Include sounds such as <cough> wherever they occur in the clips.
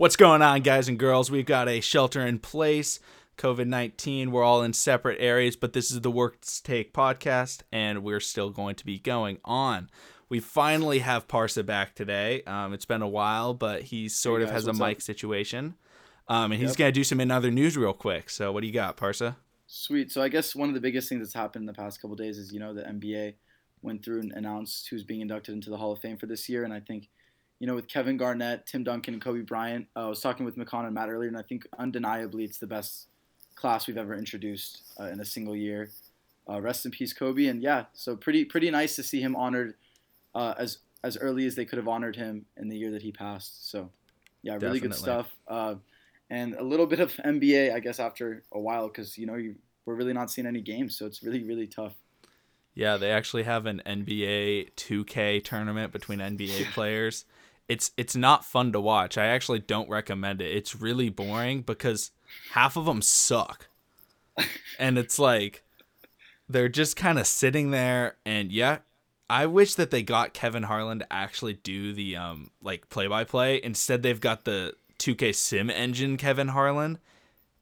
What's going on, guys and girls? We've got a shelter in place, COVID 19. We're all in separate areas, but this is the Worst Take podcast, and we're still going to be going on. We finally have Parsa back today. Um, it's been a while, but he sort Hey, of has a mic up? situation. Um, and he's Yep. going to do some another news real quick. So, what do you got, Parsa? Sweet. So I guess one of the biggest things that's happened in the past couple days is you know the NBA went through and announced who's being inducted into the Hall of Fame for this year, and I think you know with Kevin Garnett, Tim Duncan, and Kobe Bryant. Uh, I was talking with McCon and Matt earlier, and I think undeniably it's the best class we've ever introduced uh, in a single year. Uh, rest in peace, Kobe. And yeah, so pretty pretty nice to see him honored uh, as as early as they could have honored him in the year that he passed. So yeah, really good stuff. Uh, and a little bit of <laughs> NBA, I guess, after a while, because you know you, we're really not seeing any games, so it's really really tough. Yeah, they actually have an NBA 2K tournament between NBA <laughs> players. It's it's not fun to watch. I actually don't recommend it. It's really boring because half of them suck. And it's like they're just kind of sitting there and yeah, I wish that they got Kevin Harlan to actually do the um like play-by-play. Instead they've got the 2K sim engine Kevin Harlan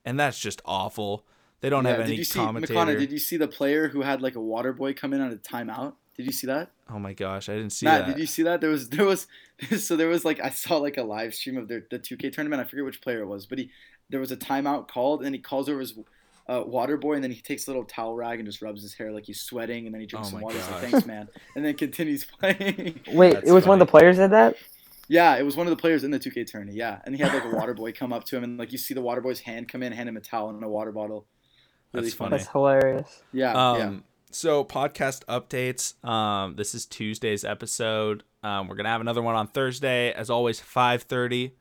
and that's just awful. They don't have any did you see commentator. Did you see the player who had like a water boy come in on a timeout? Did you see that? oh my gosh, I didn't see Matt, that. did you see that? There was there was <laughs> so there was like I saw like a live stream of their the 2K tournament. I forget which player it was, but he there was a timeout called and he calls over his uh, water boy and then he takes a little towel rag and just rubs his hair like he's sweating and then he drinks Oh some water. He's like. Thanks, man, and then <laughs> continues playing. Wait, That's it was one of the funny. players did that? yeah, it was one of the players in the 2K tourney. Yeah, and he had like a water boy come up to him and like you see the water boy's hand come in, hand him a towel and a water bottle. Really That's funny. funny. That's hilarious. Yeah, Um, yeah. So podcast updates. Um, this is Tuesday's episode. Um, we're gonna have another one on Thursday, as always, five thirty.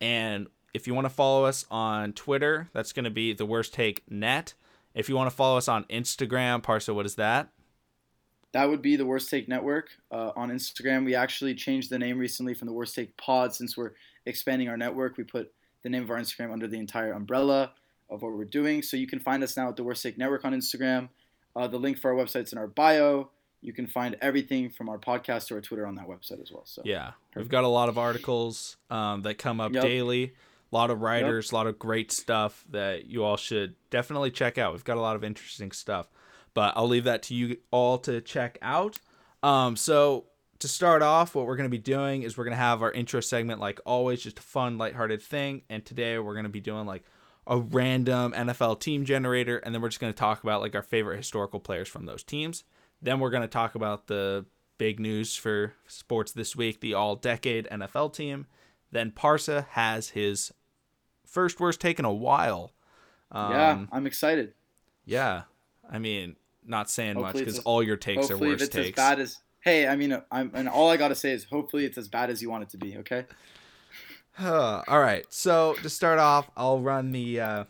And if you want to follow us on Twitter, that's gonna be the worst take net. If you want to follow us on Instagram, Parsa, what is that? That would be the Worst Take Network uh, on Instagram. We actually changed the name recently from the Worst Take Pod since we're expanding our network. We put the name of our Instagram under the entire umbrella of what we're doing. So you can find us now at the Worst Take Network on Instagram. Uh, the link for our website's in our bio. You can find everything from our podcast to our Twitter on that website as well. So Yeah, we've got a lot of articles um, that come up Yep. daily. A lot of writers, a lot of great stuff that you all should definitely check out. We've got a lot of interesting stuff, but I'll leave that to you all to check out. Um, so to start off, what we're going to be doing is we're going to have our intro segment, like always, just a fun, lighthearted thing. And today we're going to be doing like a random NFL team generator, and then we're just going to talk about like our favorite historical players from those teams. Then we're going to talk about the big news for sports this week, the all decade NFL team. Then Parsa has his first worst take in a while. Um, yeah, I'm excited. yeah. I mean, not saying much because all your takes are hopefully, worst it's as takes. bad as hey, I mean, I'm and all I gotta say is hopefully it's as bad as you want it to be. Okay. All right. So to start off, I'll run the uh,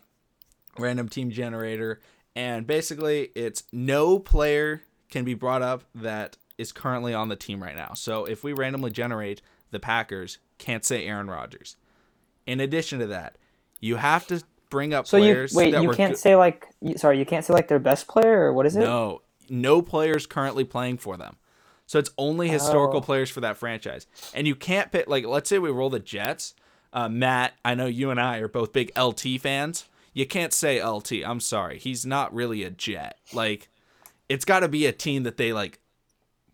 random team generator, and basically, it's no player can be brought up that is currently on the team right now. So if we randomly generate the Packers, can't say Aaron Rodgers. In addition to that, you have to bring up So you players. wait, that you can't go- say like sorry, you can't say like their best player or what is it? No, no players currently playing for them. So it's only historical Oh. players for that franchise. And you can't pick like let's say we roll the Jets. Uh, Matt, I know you and I are both big LT fans. You can't say LT. I'm sorry. He's not really a Jet. Like it's got to be a team that they like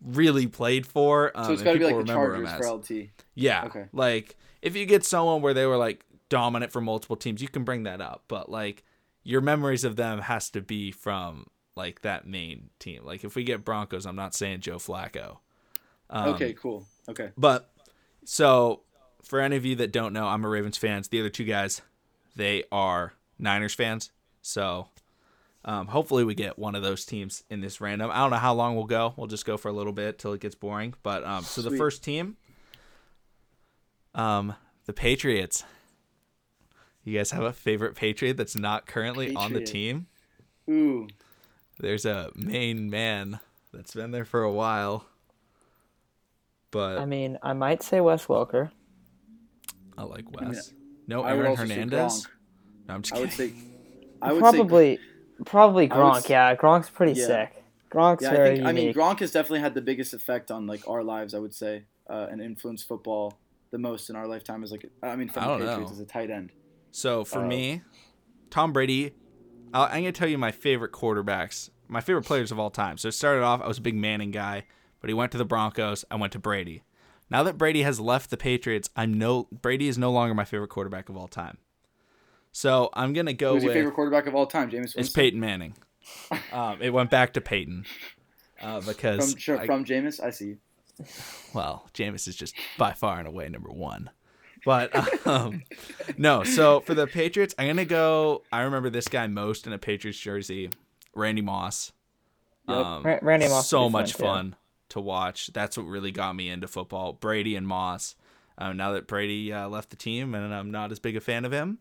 really played for. Um, So it's got to be like the Chargers for LT. Yeah. Okay. Like if you get someone where they were like dominant for multiple teams, you can bring that up. But like your memories of them has to be from like that main team. Like if we get Broncos, I'm not saying Joe Flacco. Um, okay, cool. Okay. But so for any of you that don't know, I'm a Ravens fans. The other two guys, they are Niners fans. So um, hopefully we get one of those teams in this random. I don't know how long we'll go. We'll just go for a little bit till it gets boring. But um, so the first team, um, the Patriots. You guys have a favorite Patriot that's not currently on the team? Ooh. There's a main man that's been there for a while. But I mean, I might say Wes Welker. I like mean, Wes. no I Aaron Hernandez. No, I'm just I would kidding. say. I would say. Probably, probably would Gronk. s- yeah, Gronk's pretty Yeah. sick. Gronk's Yeah, I very think. I mean. Gronk has definitely had the biggest effect on like our lives. I would say, uh, and influenced football the the most in our lifetime is like I mean from I the don't Patriots know. as a tight end. So for Uh, me, Tom Brady, I'll, I'm gonna tell you my favorite quarterbacks, my favorite players of all time. So it started off, I was a big Manning guy, but he went to the Broncos. I went to Brady. Now that Brady has left the Patriots, I'm no Brady is no longer my favorite quarterback of all time. So I'm gonna go Who's with your favorite quarterback of all time, James it's Peyton Manning. Um, it went back to Peyton uh, <laughs> because From sure, I- from Jameis, I see. well, Jameis is just by far and away number one. But um, no, so for the Patriots, I'm gonna go. I remember this guy most in a Patriots jersey, Randy Moss. Yep. Um, Ra- Randy Moss so much fun, too. fun to watch. That's what really got me into football. Brady and Moss. Um, now that Brady uh, left the team and I'm not as big a fan of him,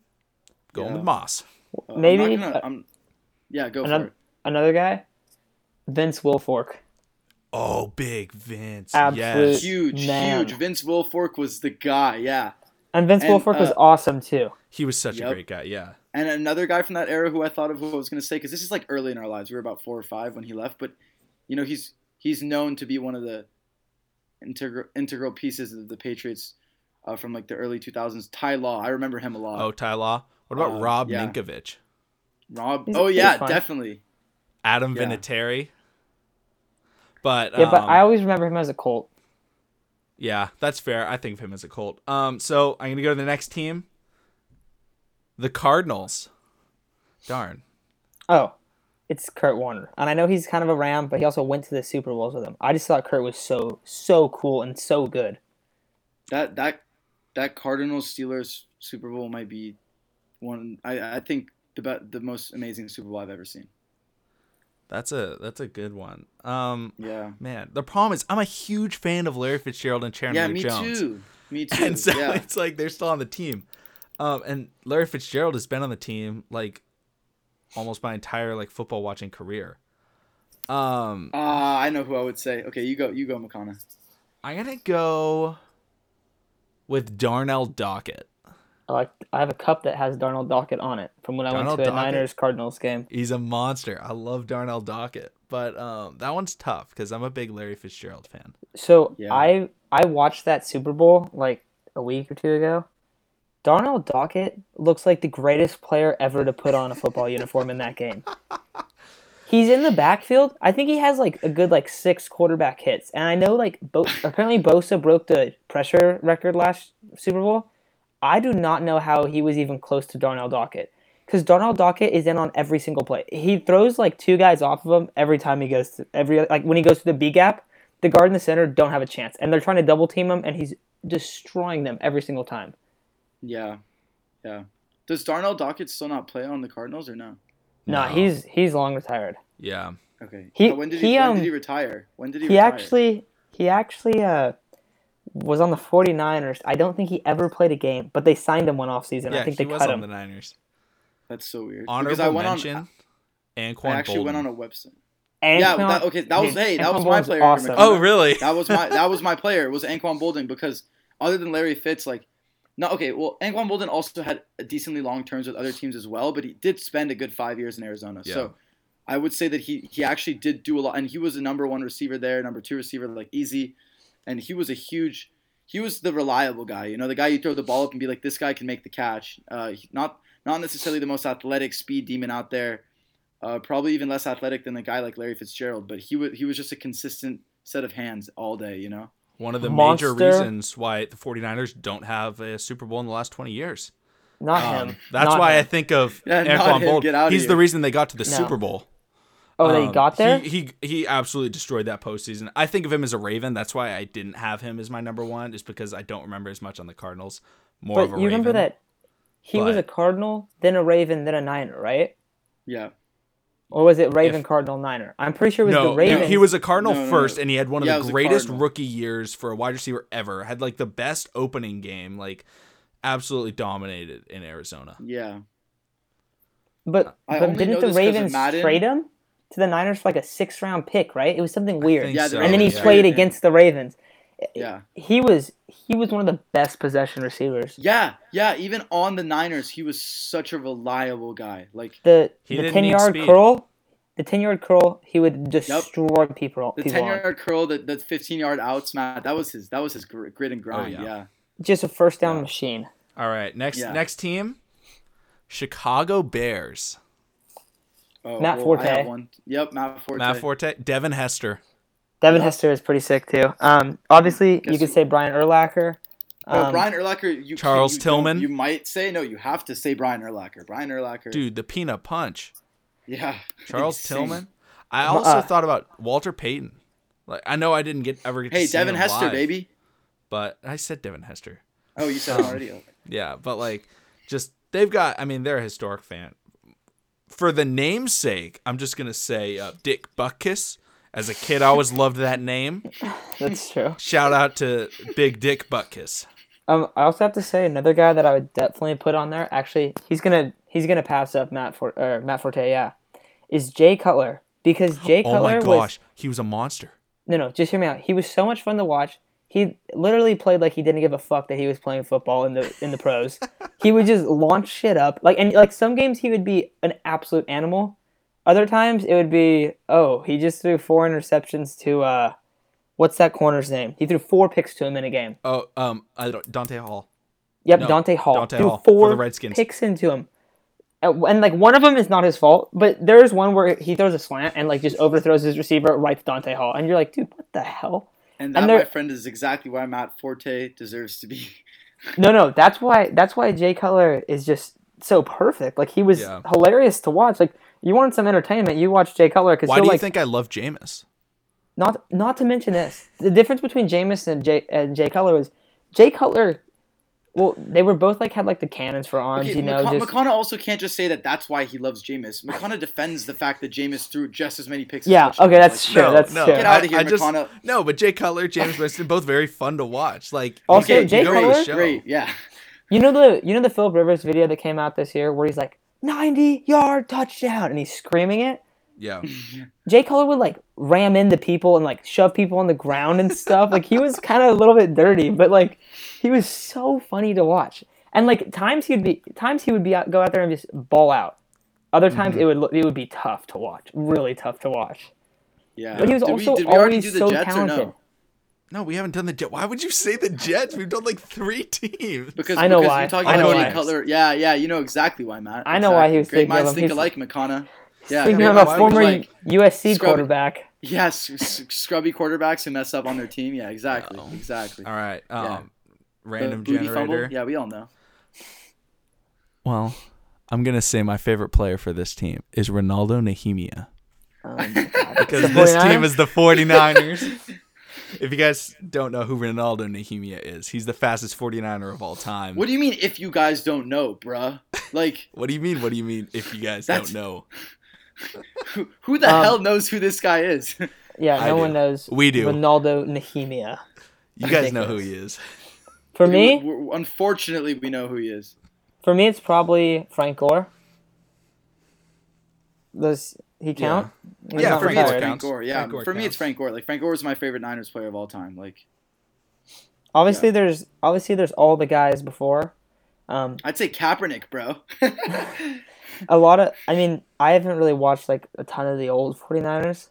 going Yeah. with Moss. Uh, I'm Maybe, not gonna- I'm- yeah, go another- for it. Another guy, Vince Wilfork. Oh, big Vince. Absolute- Yes. Huge, Man. huge. Vince Wilfork was the guy. Yeah. And Vince And, Wilfork was uh, awesome too. He was such a great guy. Yeah. And another guy from that era who I thought of who I was going to say because this is like early in our lives. We were about four or five when he left, but you know he's he's known to be one of the integral integral pieces of the Patriots uh, from like the early 2000s. Ty Law, I remember him a lot. Oh, Ty Law. What about Uh, Rob yeah. Ninkovich? Rob. He's- oh yeah, definitely. Adam Yeah. Vinatieri. But Yeah, but um, I always remember him as a Colt. Yeah, that's fair. I think of him as a Colt. Um, so I'm gonna go to the next team. The Cardinals. Darn. Oh, it's Kurt Warner, and I know he's kind of a Ram, but he also went to the Super Bowls with them. I just thought Kurt was so so cool and so good. That that that Cardinals Steelers Super Bowl might be one. I I think the be- the most amazing Super Bowl I've ever seen. That's a that's a good one. Um, Yeah. man, the problem is I'm a huge fan of Larry Fitzgerald and Chandler Yeah, me Jones. too. Me too. <laughs> And so yeah. it's like they're still on the team. Um, and Larry Fitzgerald has been on the team like almost my entire like football watching career. Um, Ah, I know who I would say. Okay, you go. You go, McConna. I'm gonna go with Darnell Dockett. I like I have a cup that has Darnell Dockett on it from when I Darnell went to a Dockett? Niners Cardinals game. He's a monster. I love Darnell Dockett, but um, that one's tough because I'm a big Larry Fitzgerald fan. So Yeah. I I watched that Super Bowl like a week or two ago. Darnell Dockett looks like the greatest player ever to put on a football uniform in that game. <laughs> He's in the backfield. I think he has like a good like six quarterback hits, and I know like Bo- apparently Bosa broke the pressure record last Super Bowl. I do not know how he was even close to Darnell Dockett because Darnell Dockett is in on every single play. He throws like two guys off of him every time he goes to every like when he goes to the B gap. The guard and the center don't have a chance, and they're trying to double team him, and he's destroying them every single time. Yeah, yeah. Does Darnell Dockett still not play on the Cardinals or no? No, No. he's he's long retired. Yeah, Okay. He- But when did he, he, when um, did he retire? When did he, He retire? actually he actually uh was on the 49ers. I don't think he ever played a game, but they signed him one off season. yeah, I think he they was cut on him. the Niners. That's so weird. Honorable because I went mention. on. Anquan I actually Boldin. went on a website. And yeah, that, okay, that was dude, hey, that Anquan was my Boldin's player. awesome. Oh, really? that was my that was my <laughs> player. It was Anquan Boldin because other than Larry Fitz, like, no, okay, well, Anquan Boldin also had a decently long terms with other teams as well, but he did spend a good five years in Arizona. Yeah. So I would say that he he actually did do a lot, and he was a number one receiver there, number two receiver, like easy, and he was a huge. He was the reliable guy, you know, the guy you throw the ball up and be like, this guy can make the catch. Uh, not not necessarily the most athletic speed demon out there, uh, probably even less athletic than a guy like Larry Fitzgerald, but he was he was just a consistent set of hands all day, you know. One of the Monster. major reasons why the 49ers don't have a Super Bowl in the last 20 years. not Um, him. that's Not why I think of Yeah, not Anquan him. Boldin. Get outta He's here. the reason they got to the No. Super Bowl. Oh, they Um, got there. He, he he absolutely destroyed that postseason. I think of him as a Raven. That's why I didn't have him as my number one, just because I don't remember as much on the Cardinals. More of but a you remember that he was a Cardinal, then a Raven, then a Niner, right? Yeah. Or was it Raven, If- Cardinal, Niner? I'm pretty sure it was no, the Ravens. he was a Cardinal No, no, first, no. and he had one of Yeah, it the greatest rookie years for a wide receiver ever. Had like the best opening game, like absolutely dominated in Arizona. Yeah. But, I but didn't the this 'cause of Ravens Madden. trade him to the Niners for like a six round pick, right? It was something weird. Yeah, so, and then he yeah. played traded against the Ravens. Yeah. He was he was one of the best possession receivers. Yeah. Yeah. Even on the Niners, he was such a reliable guy. Like The He the ten yard speed. curl, the ten yard curl, he would destroy people. the ten yard curl, the, the fifteen yard outs, Matt. That was his. That was his gr- grit and grind. Oh, yeah. yeah. just a first down Yeah. machine. All right, next Yeah. next team, Chicago Bears. Oh, Matt I Forte. have one. Yep, Matt Forte. Matt Forte, Devin Hester. Devin Hester is pretty sick too. Um, obviously Guess you could who- say Brian Urlacher. Oh, Um, Brian Urlacher. You, Charles you don't- Tillman? You might say no. You have to say Brian Urlacher. Brian Urlacher. Dude, the peanut punch. Yeah. Charles <laughs> insane. Tillman. I also uh, thought about Walter Payton. Like I know I didn't get ever get to Hey, Devin him Hester, live, baby. But I said Devin Hester. Oh, you said already. Okay. Yeah, but like, just they've got. I mean, they're a historic fan. For the namesake, I'm just gonna say uh, Dick Butkus. As a kid, I always loved that name. That's true. Shout out to Big Dick Butkus. Um, I also have to say another guy that I would definitely put on there. Actually, he's gonna he's gonna pass up Matt For or Matt Forte. Yeah, is Jay Cutler because Jay Cutler. Oh my was gosh, he was a monster. no no just hear me out. He was so much fun to watch. He literally played like he didn't give a fuck that he was playing football in the in the pros. he would just launch shit up like and like some games he would be an absolute animal. Other times it would be oh he just threw four interceptions to uh what's that corner's name? He threw four picks to him in a game. Oh, um, Dante Hall. Yep, No, Dante Hall Dante threw Hall for four the Redskins. picks into him, and, and, like one of them is not his fault, but there's one where he throws a slant and like just overthrows his receiver right to Dante Hall, and you're like, dude, what the hell? And that, And they're- my friend, is exactly why Matt Forte deserves to be. <laughs> No, no, that's why that's why Jay Cutler is just so perfect. Like he was Yeah. hilarious to watch. Like you wanted some entertainment, you watch Jay Cutler because Why he'll do you like think I love Jameis? not not to mention this. The difference between Jameis and Jay and Jay Cutler was Jay Cutler. Well, they were both like had like the cannons for arms, Okay, you know. McCon- just McConnell also can't just say that that's why he loves Jameis. McConnell defends the fact that Jameis threw just as many picks. Yeah, touchdowns. okay, that's Like, true. that's true. Get outta here, I, I just, no, but Jay Cutler, Jameis Winston, both very fun to watch. Like Also, you Okay, Jay go Cutler- Great, yeah. You know the you know the Philip Rivers video that came out this year where he's like ninety yard touchdown and he's screaming it. Yeah, <laughs> Jay Cutler would like ram into people and like shove people on the ground and stuff. like he was <laughs> kind of a little bit dirty, but like he was so funny to watch. And like times he'd be times he would be out, go out there and just ball out. Other times mm-hmm. it would look- it would be tough to watch, really tough to watch. Yeah. But he was did also we, did we already do the so Jets talented. or no? no, we haven't done the Jets. Why would you say the Jets? We've done like three <laughs> teams. Because I know because why. You're talking I about know Cody why. Cutler. Yeah, yeah. You know exactly why, Matt. I know why he was Great thinking of minds him. think He's- alike, McConnell. Yeah. Speaking great of a former alike. USC Scrubby- quarterback, Yes, <laughs> scrubby quarterbacks who mess up on their team. Yeah, exactly, No. exactly. All right, um, Yeah. random The generator. fumble? Yeah, we all know. Well, I'm gonna say my favorite player for this team is Ronaldo Nahimia oh <laughs> because this team is the 49ers. <laughs> if you guys don't know who Ronaldo Nahimia is, he's the fastest 49er of all time. What do you mean if you guys don't know, bruh? Like, What do you mean? What do you mean? If you guys don't know, who, <laughs> who the Um, hell knows who this guy is? <laughs> Yeah, I no do. one knows. We do. Ronaldo Nahimia. you guys know who he is. For me, We're- unfortunately, we know who he is. for me, it's probably Frank Gore. Does he count? He's Yeah, for for me me, it's. Frank counts. Gore. Yeah, Frank Gore for me, it's. Frank Gore. Like Frank Gore is my favorite Niners player of all time. Like, Obviously, Yeah. there's obviously there's all the guys before. Um, I'd say Kaepernick, bro. <laughs> <laughs> a lot of I mean, I haven't really watched like a ton of the old 49ers,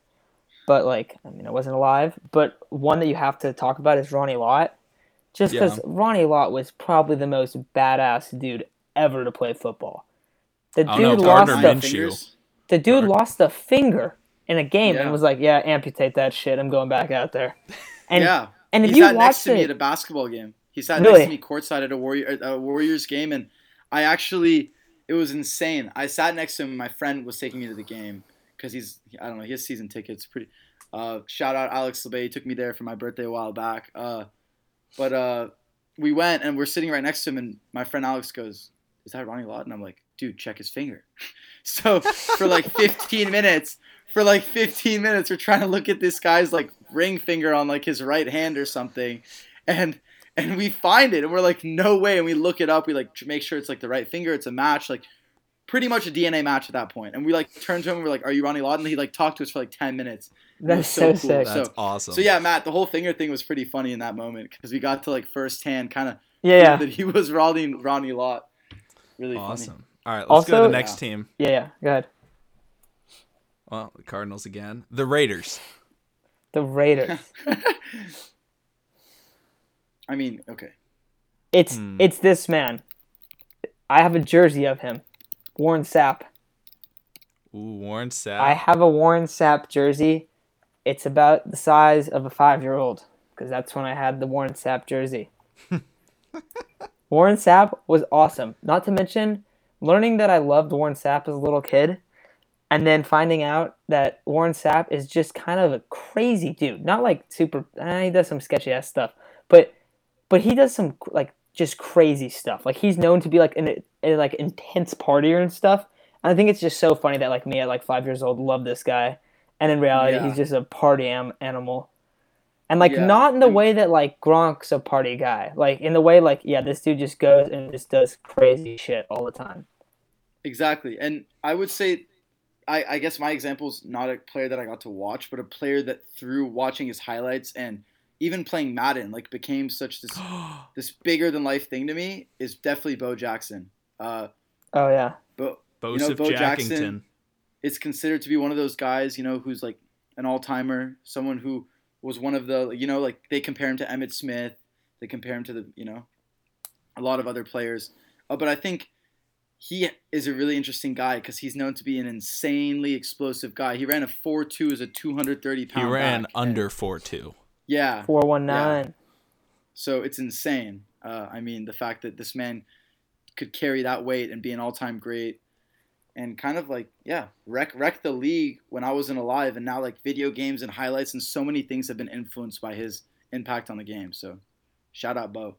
but like I mean, I wasn't alive. But one that you have to talk about is Ronnie Lott, just because Yeah. Ronnie Lott was probably the most badass dude ever to play football. The know, dude Gardner lost Nine the fingers. the dude Gard- lost a finger in a game Yeah. and was like, "Yeah, amputate that shit. I'm going back out there." <laughs> And yeah, and if he you sat next watched to me it, at a basketball game. He sat Really? next to me courtside at a Warrior a Warriors game, and I actually it was insane. I sat next to him. My friend was taking me to the game because he's I don't know he has season tickets. Pretty. Uh, shout out Alex LeBay. He took me there for my birthday a while back. Uh, but uh, we went and we're sitting right next to him, and my friend Alex goes, "Is that Ronnie Lott?" And I'm like, "Dude, check his finger." <laughs> So for like 15 minutes, for like 15 minutes, we're trying to look at this guy's like ring finger on like his right hand or something, and and we find it, and we're like, no way, and we look it up, we like make sure it's like the right finger, it's a match, like pretty much a DNA match at that point, and we like turn to him, and we're like, are you Ronnie lawton he like talked to us for like 10 minutes. that's so, so cool. sick. So- That's awesome. So yeah, Matt, the whole finger thing was pretty funny in that moment because we got to like firsthand kind of Yeah, yeah, that he was Ronnie Ronnie Lott. Really funny. awesome. All right, let's go to the next Yeah. team. yeah, yeah. Go ahead. Well, the Cardinals again. The Raiders. The Raiders. <laughs> I mean, okay. It's Hmm. it's this man. I have a jersey of him, Warren Sapp. Ooh, Warren Sapp. I have a Warren Sapp jersey. It's about the size of a five year old because that's when I had the Warren Sapp jersey. <laughs> Warren Sapp was awesome. Not to mention learning that I loved Warren Sapp as a little kid and then finding out that Warren Sapp is just kind of a crazy dude. Not like super, eh, he does some sketchy ass stuff, but but he does some like just crazy stuff. Like he's known to be like an, a like intense partier and stuff. And I think it's just so funny that like me at like five years old love this guy, and in reality Yeah. he's just a party am- animal. And like Yeah, not in the way that like Gronk's a party guy. Like in the way like yeah, this dude just goes and just does crazy shit all the time. Exactly. And I would say, I, I guess my example is not a player that I got to watch, but a player that through watching his highlights and even playing Madden, like became such this <gasps> this bigger than life thing to me is definitely Bo Jackson. Uh, Oh yeah. but Bosif you know, Bo Jackson- it's considered to be one of those guys, you know, who's like an all timer, someone who was one of the, you know, like they compare him to Emmitt Smith, they compare him to the, you know, a lot of other players. Uh, but I think he is a really interesting guy because he's known to be an insanely explosive guy. He ran a 4.2 as a 230 pound. He ran back, under four two. Yeah. Four one nine. So it's insane. Uh, I mean, the fact that this man could carry that weight and be an all-time great, and kind of like yeah, wreck wreck the league when I wasn't alive, and now like video games and highlights and so many things have been influenced by his impact on the game. So, shout out Bo.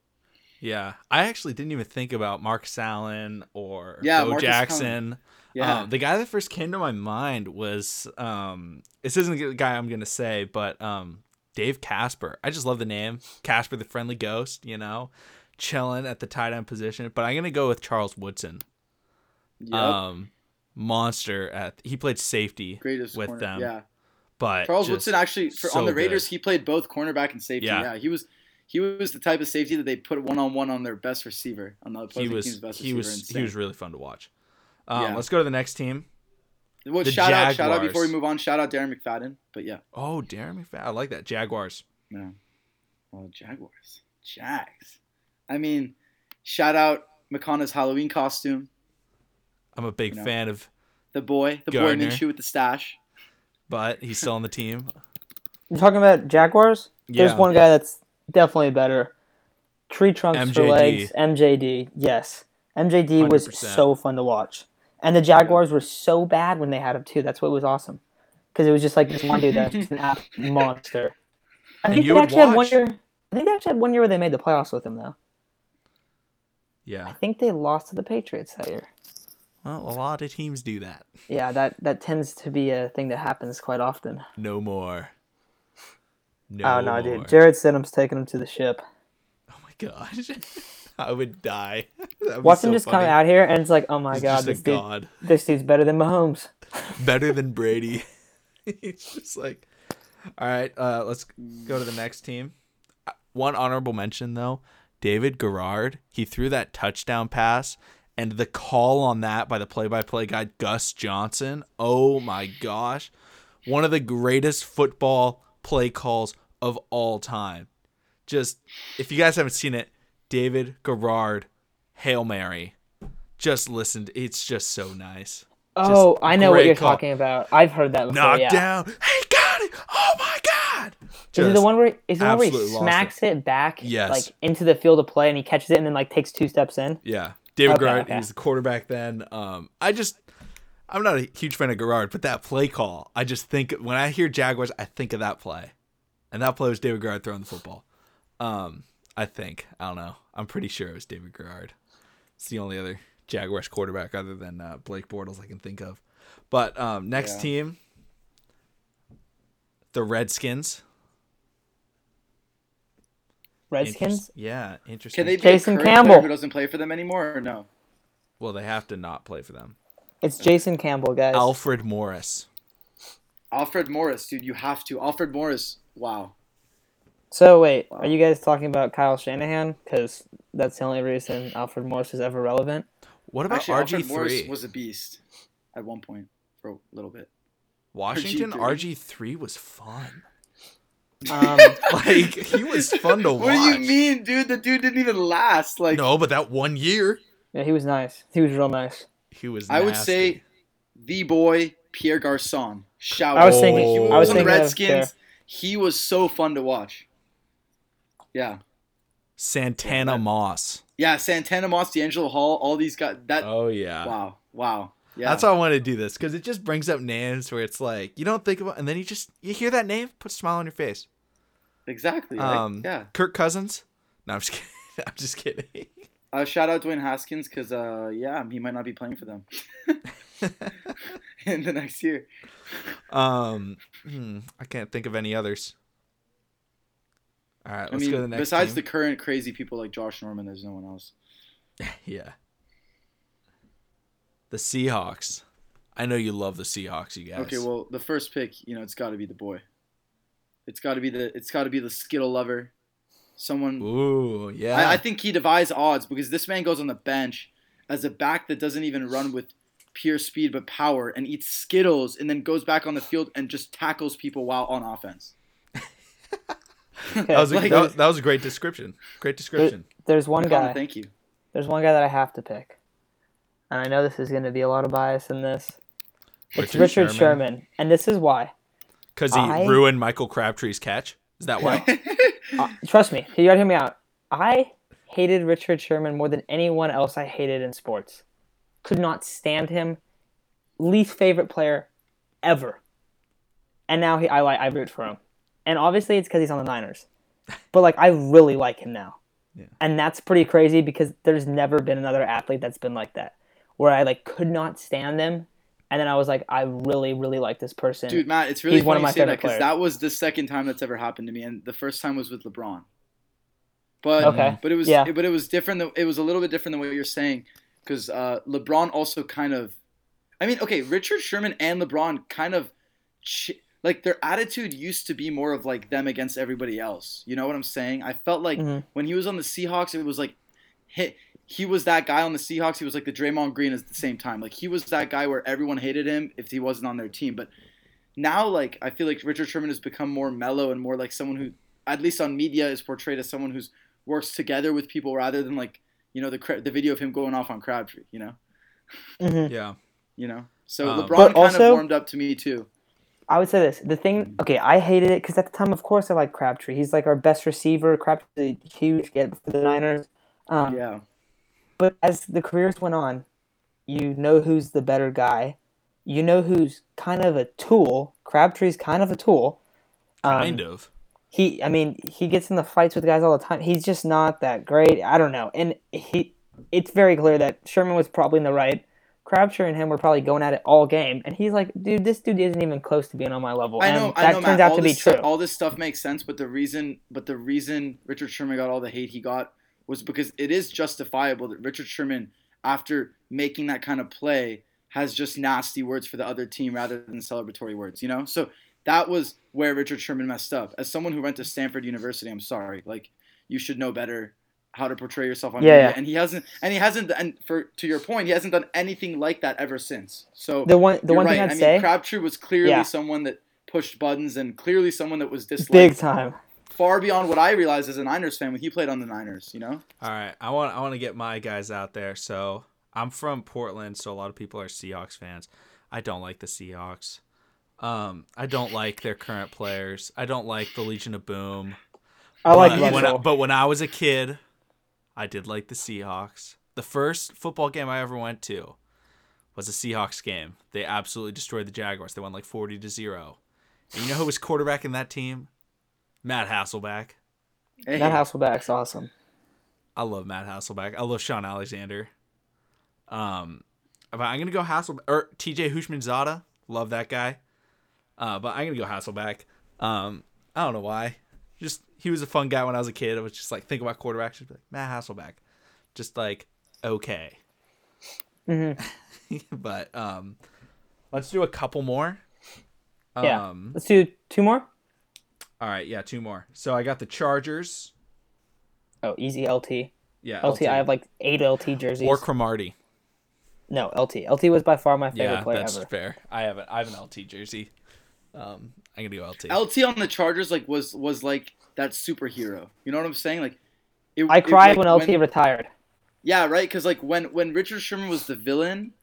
Yeah, I actually didn't even think about Mark Allen or Yeah, Bo Marcus Jackson. Yeah, Um, the guy that first came to my mind was um, this isn't the guy I'm gonna say, but um, Dave Casper. I just love the name Casper, the friendly ghost. You know, chilling at the tight end position. But I'm gonna go with Charles Woodson. yep. Um, monster at he played safety greatest with corner. them. Yeah, but Charles Woodson actually for, so on the Raiders good. he played both cornerback and safety. Yeah. Yeah. he was. He was the type of safety that they put one on one on their best receiver on the he was team's best he receiver. was he was really fun to watch. Um, Yeah. Let's go to the next team. Well, The shout out, shout out before we move on. Shout out Darren McFadden. But yeah, Oh, Darren McFadden. I like that. Jaguars. yeah. Well, Jaguars, Jags. I mean, shout out McConaughey's Halloween costume. I'm a big You know. fan of, The boy, the Gardner. boy Minshew with the stash. but he's still on the team. <laughs> You're talking about Jaguars? There's one guy that's definitely better. Tree trunks for legs. MJD. Yes. MJD was 100%. so fun to watch. And the Jaguars were so bad when they had him too. That's what was awesome. Because it was just like this one dude that's an absolute <laughs> monster. I think they actually had one year. I think they actually had one year where they made the playoffs with him though. Yeah. I think they lost to the Patriots that year. Well, a lot of teams do that. Yeah, that that tends to be a thing that happens quite often. No more. No oh no, more. dude. Jarrett Stidham's taking him to the ship. Oh my gosh. <laughs> I would die. <laughs> Be Watch so just come out here and it's like, oh my He's god, this dude, god. this dude's better than Mahomes. <laughs> Better than Brady. <laughs> He's just like, all right, uh, let's go to the next team. Uh, One honorable mention though, David Garrard. He threw that touchdown pass, and the call on that by the play-by-play guy Gus Johnson. Oh my gosh, one of the greatest football play calls of all time. Just if you guys haven't seen it, David Garrard, Hail Mary. Just listen. It's just so nice. Oh, I know what you're call. talking about. I've heard that before. Knock yeah. down. He got it. Oh my god. Is it the one where is it the one where he smacks it. back Yes. like into the field of play and he catches it and then like takes two steps in? Yeah, David Okay, Garrard. okay. He was the quarterback then. Um, I just, I'm not a huge fan of Garrard, but that play call, I just think when I hear Jaguars, I think of that play, and that play was David Garrard throwing the football. Um, I think I don't know. I'm pretty sure it was David Garrard. It's the only other Jaguars quarterback other than uh, Blake Bortles I can think of. But um, next Yeah. team, the Redskins. Redskins? Interest- yeah, interesting. Can they be Jason a current player Campbell. who doesn't play for them anymore or no? Well, they have to not play for them. It's Jason Campbell, guys. Alfred Morris. Alfred Morris, dude, you have to. Alfred Morris, wow. So wait, are you guys talking about Kyle Shanahan? Because that's the only reason Alfred Morris is ever relevant. What about Actually, Alfred RG Morris three? was a beast at one point for a little bit. Washington RG3. RG three was fun. <laughs> Um, Like he was fun to watch. <laughs> What do you mean, dude? The dude didn't even last. Like No, but that one year, yeah, he was nice. He was real nice. he was. I would say the boy Pierre Garcon. Shout I was out. thinking. Oh. When he I was on the of Redskins. He was so fun to watch. Yeah. Santana Yeah, that- Moss. Yeah, Santana Moss, DeAngelo Hall, all these guys. That Oh yeah. wow, wow. Yeah, That's why I want to do this because it just brings up names where it's like you don't think about, and then you just you hear that name, put a smile on your face. exactly. like, Um, yeah. Kirk Cousins. No, I'm just <laughs> kidding. I'm just kidding. Uh, shout out Dwayne Haskins because uh, yeah, he might not be playing for them <laughs> <laughs> in the next year. um, hmm, I can't think of any others. All right, let's mean, go to the next. besides team. the current crazy people like Josh Norman, there's no one else. <laughs> yeah, the Seahawks. I know you love the Seahawks, you guys. Okay, well, the first pick, you know, it's got to be the boy. It's got to be the it's got to be the Skittle lover, someone. Ooh, yeah. I, I think he defies odds because this man goes on the bench as a back that doesn't even run with pure speed but power and eats Skittles and then goes back on the field and just tackles people while on offense. <laughs> <laughs> that was a, like- that, that was a great description. Great description. There's one Connor, guy. thank you. There's one guy that I have to pick, and I know this is going to be a lot of bias in this. It's Richard, Sherman. and this is why. because he I- ruined Michael Crabtree's catch. Is that why? <laughs> <laughs> Uh, trust me, you gotta hear me out. I hated Richard Sherman more than anyone else I hated in sports. Could not stand him. Least favorite player ever. And now he, I like, I root for him. And obviously it's because he's on the Niners. But like, I really like him now. Yeah. And that's pretty crazy because there's never been another athlete that's been like that, where I like could not stand them, and then I was like, I really, really like this person. Dude, Matt, it's really He's one funny of my you say that favorite because players. that was the second time that's ever happened to me, and the first time was with LeBron. But Okay, but it was yeah. but it was different. It was a little bit different than what you're saying, because uh, LeBron also kind of, I mean, okay, Richard Sherman and LeBron kind of, ch- like their attitude used to be more of like them against everybody else. You know what I'm saying? I felt like Mhm. when he was on the Seahawks, it was like, hit. He was that guy on the Seahawks. He was like the Draymond Green at the same time. Like he was that guy where everyone hated him if he wasn't on their team. But now, like I feel like Richard Sherman has become more mellow and more like someone who, at least on media, is portrayed as someone who's works together with people rather than like you know the the video of him going off on Crabtree. You know, Mhm. yeah. you know. So Um, LeBron But kind also- of warmed up to me too. I would say this. The thing, okay, I hated it because at the time, of course, I like Crabtree. He's like our best receiver. Crabtree's a huge get for the Niners. Um, Yeah, But as the careers went on, you know who's the better guy. You know who's kind of a tool. Crabtree's kind of a tool. Um, Kind of. He, I mean, he gets in the fights with guys all the time. He's just not that great. I don't know. And he, it's very clear that Sherman was probably in the right. Crabtree and him were probably going at it all game, and he's like, "Dude, this dude isn't even close to being on my level." I and know. that I know, turns Matt. out to be true. all this stuff makes sense, but the reason, but the reason Richard Sherman got all the hate he got was because it is justifiable that Richard Sherman, after making that kind of play, has just nasty words for the other team rather than celebratory words. You know, so that was where Richard Sherman messed up. As someone who went to Stanford University, I'm sorry, like you should know better how to portray yourself on Yeah, media, yeah. and he hasn't, and he hasn't, and for to your point, he hasn't done anything like that ever since. So the one, the one right. thing I'd I mean, say, Crabtree was clearly Yeah. someone that pushed buttons and clearly someone that was disliked big time. far beyond what I realized as a Niners fan when he played on the Niners. You know, All right, I want I want to get my guys out there. So I'm from Portland, so a lot of people are Seahawks fans. I don't like the Seahawks. Um, I don't like their current players. I don't like the Legion of Boom. I like but when, I, but when I was a kid, I did like the Seahawks. The first football game I ever went to was a Seahawks game. They absolutely destroyed the Jaguars. They won like 40 to 0. And you know who was quarterback in that team? Matt Hasselbeck. hey, That Hasselbeck's awesome. I love Matt Hasselbeck. I love Shaun Alexander. Um, but I'm gonna go Hasselbeck or TJ Houshmandzadeh. Love that guy. Uh, but I'm gonna go Hasselbeck. Um, I don't know why. Just he was a fun guy when I was a kid. I was just like think about quarterbacks. Just be like Matt Hasselbeck. Just like okay. hmm <laughs> but um, let's do a couple more. Yeah. Um, Let's do two more. all right. Yeah, two more. So I got the Chargers. Oh, easy LT. Yeah. LT. I have like eight LT jerseys. or Cromartie. no, LT. LT was by far my favorite Yeah, player that's ever. fair. I have an I have an LT jersey. Um, I'm gonna go LT. LT on the Chargers like was was like that superhero. You know what I'm saying? Like, it, I it, cried like, when LT retired. Yeah, right. Because like when when Richard Sherman was the villain,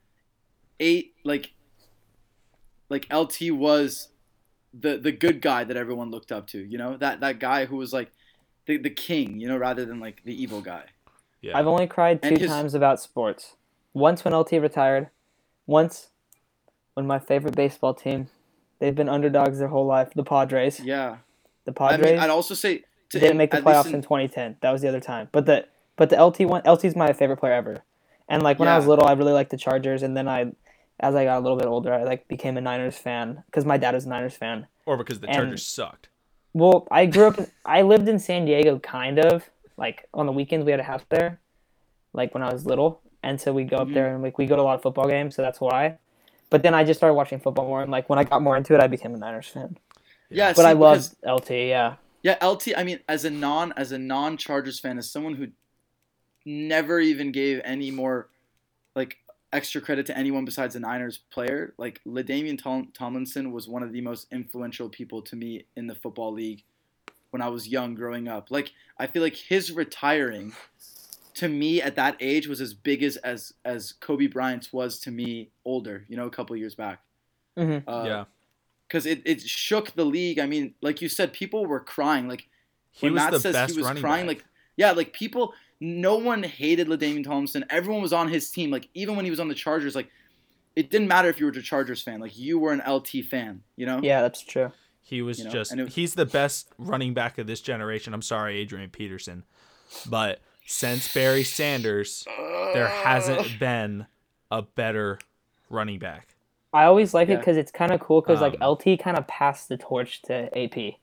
eight like like LT was the the good guy that everyone looked up to. You know that that guy who was like the the king. You know, rather than like the evil guy. yeah. I've only cried two his- times about sports. Once when LT retired, once when my favorite baseball team, they've been underdogs their whole life, the Padres. Yeah. The I Padres mean, I'd also say to didn't make the playoffs in, 2010. That was the other time. But the but the LT one, LT's my favorite player ever. And like when I was little, I really liked the Chargers, and then I, as I got a little bit older, I like became a Niners fan because my dad was a Niners fan. or because the and- Chargers sucked. Well, I grew up. <laughs> In, I lived in San Diego, kind of. Like on the weekends, we had a house there, like when I was little, and so we'd go up Mhm. there and like we go to a lot of football games, so that's why. But then I just started watching football more, and like when I got more into it, I became a Niners fan. Yeah, But see, I love because- LT. Yeah, Yeah, LT. I mean, as a non as a non Chargers fan, as someone who never even gave any more like extra credit to anyone besides a Niners player, like LaDainian Tomlinson was one of the most influential people to me in the football league when I was young, growing up. Like, I feel like his retiring to me at that age was as big as as as Kobe Bryant's was to me older. You know, a couple years back. Mhm. Uh, yeah, because it, it shook the league. I mean, like you said, people were crying. Like he when was Matt the says best he was crying, back. like yeah, like people, no one hated LaDainian Tomlinson. Everyone was on his team. Like even when he was on the Chargers, like it didn't matter if you were a Chargers fan. Like you were an LT fan. You know? yeah, that's true. He was You know, just and it- he's the best running back of this generation. I'm sorry, Adrian Peterson. But since Barry Sanders, there hasn't been a better running back. I always like it because it's kind of cool because like Um, LT kind of passed the torch to AP,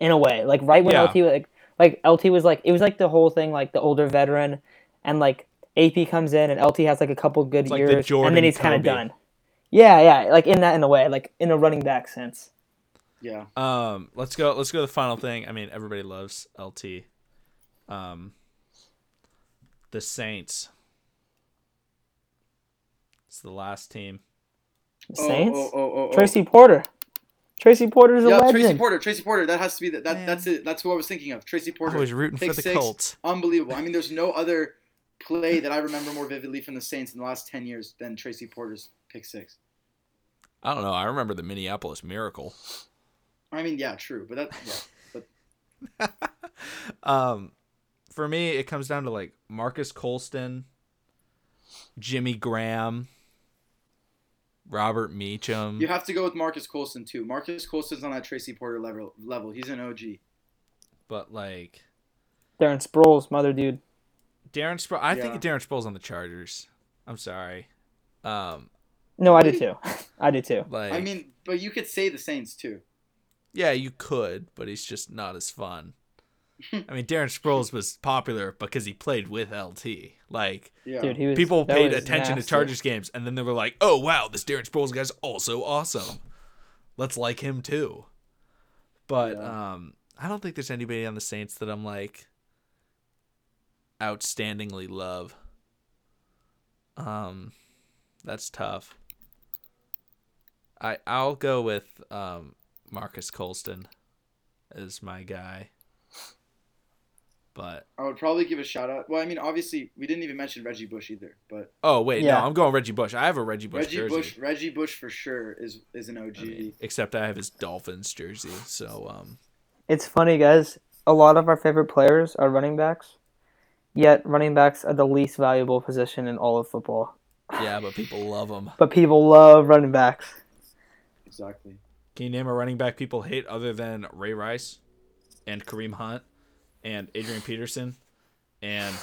in a way. Like right when Yeah. LT like like LT was like it was like the whole thing like the older veteran, and like AP comes in and LT has like a couple good It's like the years and then he's kind of done. Yeah, yeah, like in that in a way, like in a running back sense. Yeah. Um, let's go. Let's go to the final thing. I mean, everybody loves LT. Um, the Saints. It's the last team. Saints. Oh, oh, oh, oh, oh. Tracy Porter. Tracy Porter's a Yeah, legend. Tracy Porter. Tracy Porter. That has to be that. that Man. that's it. That's who I was thinking of. Tracy Porter. I was rooting for the six. Colts. Unbelievable. I mean, there's no other play that I remember more vividly from the Saints in the last ten years than Tracy Porter's pick six. I don't know. I remember the Minneapolis Miracle. I mean, yeah, true, but that yeah. <laughs> um, for me, it comes down to like Marques Colston, Jimmy Graham, Robert Meacham. You have to go with Marques Colston too. Marques Colston's on that Tracy Porter level. Level. He's an OG. but like Darren Sproles, mother dude. Darren Sproles, I Yeah. think Darren Sproles on the Chargers. I'm sorry. Um, No, I do too. <laughs> I do too. like I mean, but you could say the Saints too. yeah, you could, but he's just not as fun. I mean, Darren Sproles was popular because he played with LT. Like Yeah. Dude, he was people paid was attention nasty. to Chargers games, and then they were like, "Oh wow, this Darren Sproles guy's also awesome. Let's like him too." But Yeah. um, I don't think there's anybody on the Saints that I'm like outstandingly love. Um, that's tough. I I'll go with um Marques Colston as my guy. But I would probably give a shout out. Well, I mean, obviously, we didn't even mention Reggie Bush either, but oh wait, Yeah. no, I'm going Reggie Bush. I have a Reggie Bush Reggie jersey. Bush, Reggie Bush for sure is is an OG. I mean, except I have his Dolphins jersey. So um It's funny, guys. A lot of our favorite players are running backs, yet running backs are the least valuable position in all of football. yeah, but people love them. But people love running backs. exactly. Can you name a running back people hate other than Ray Rice and Kareem Hunt and Adrian Peterson and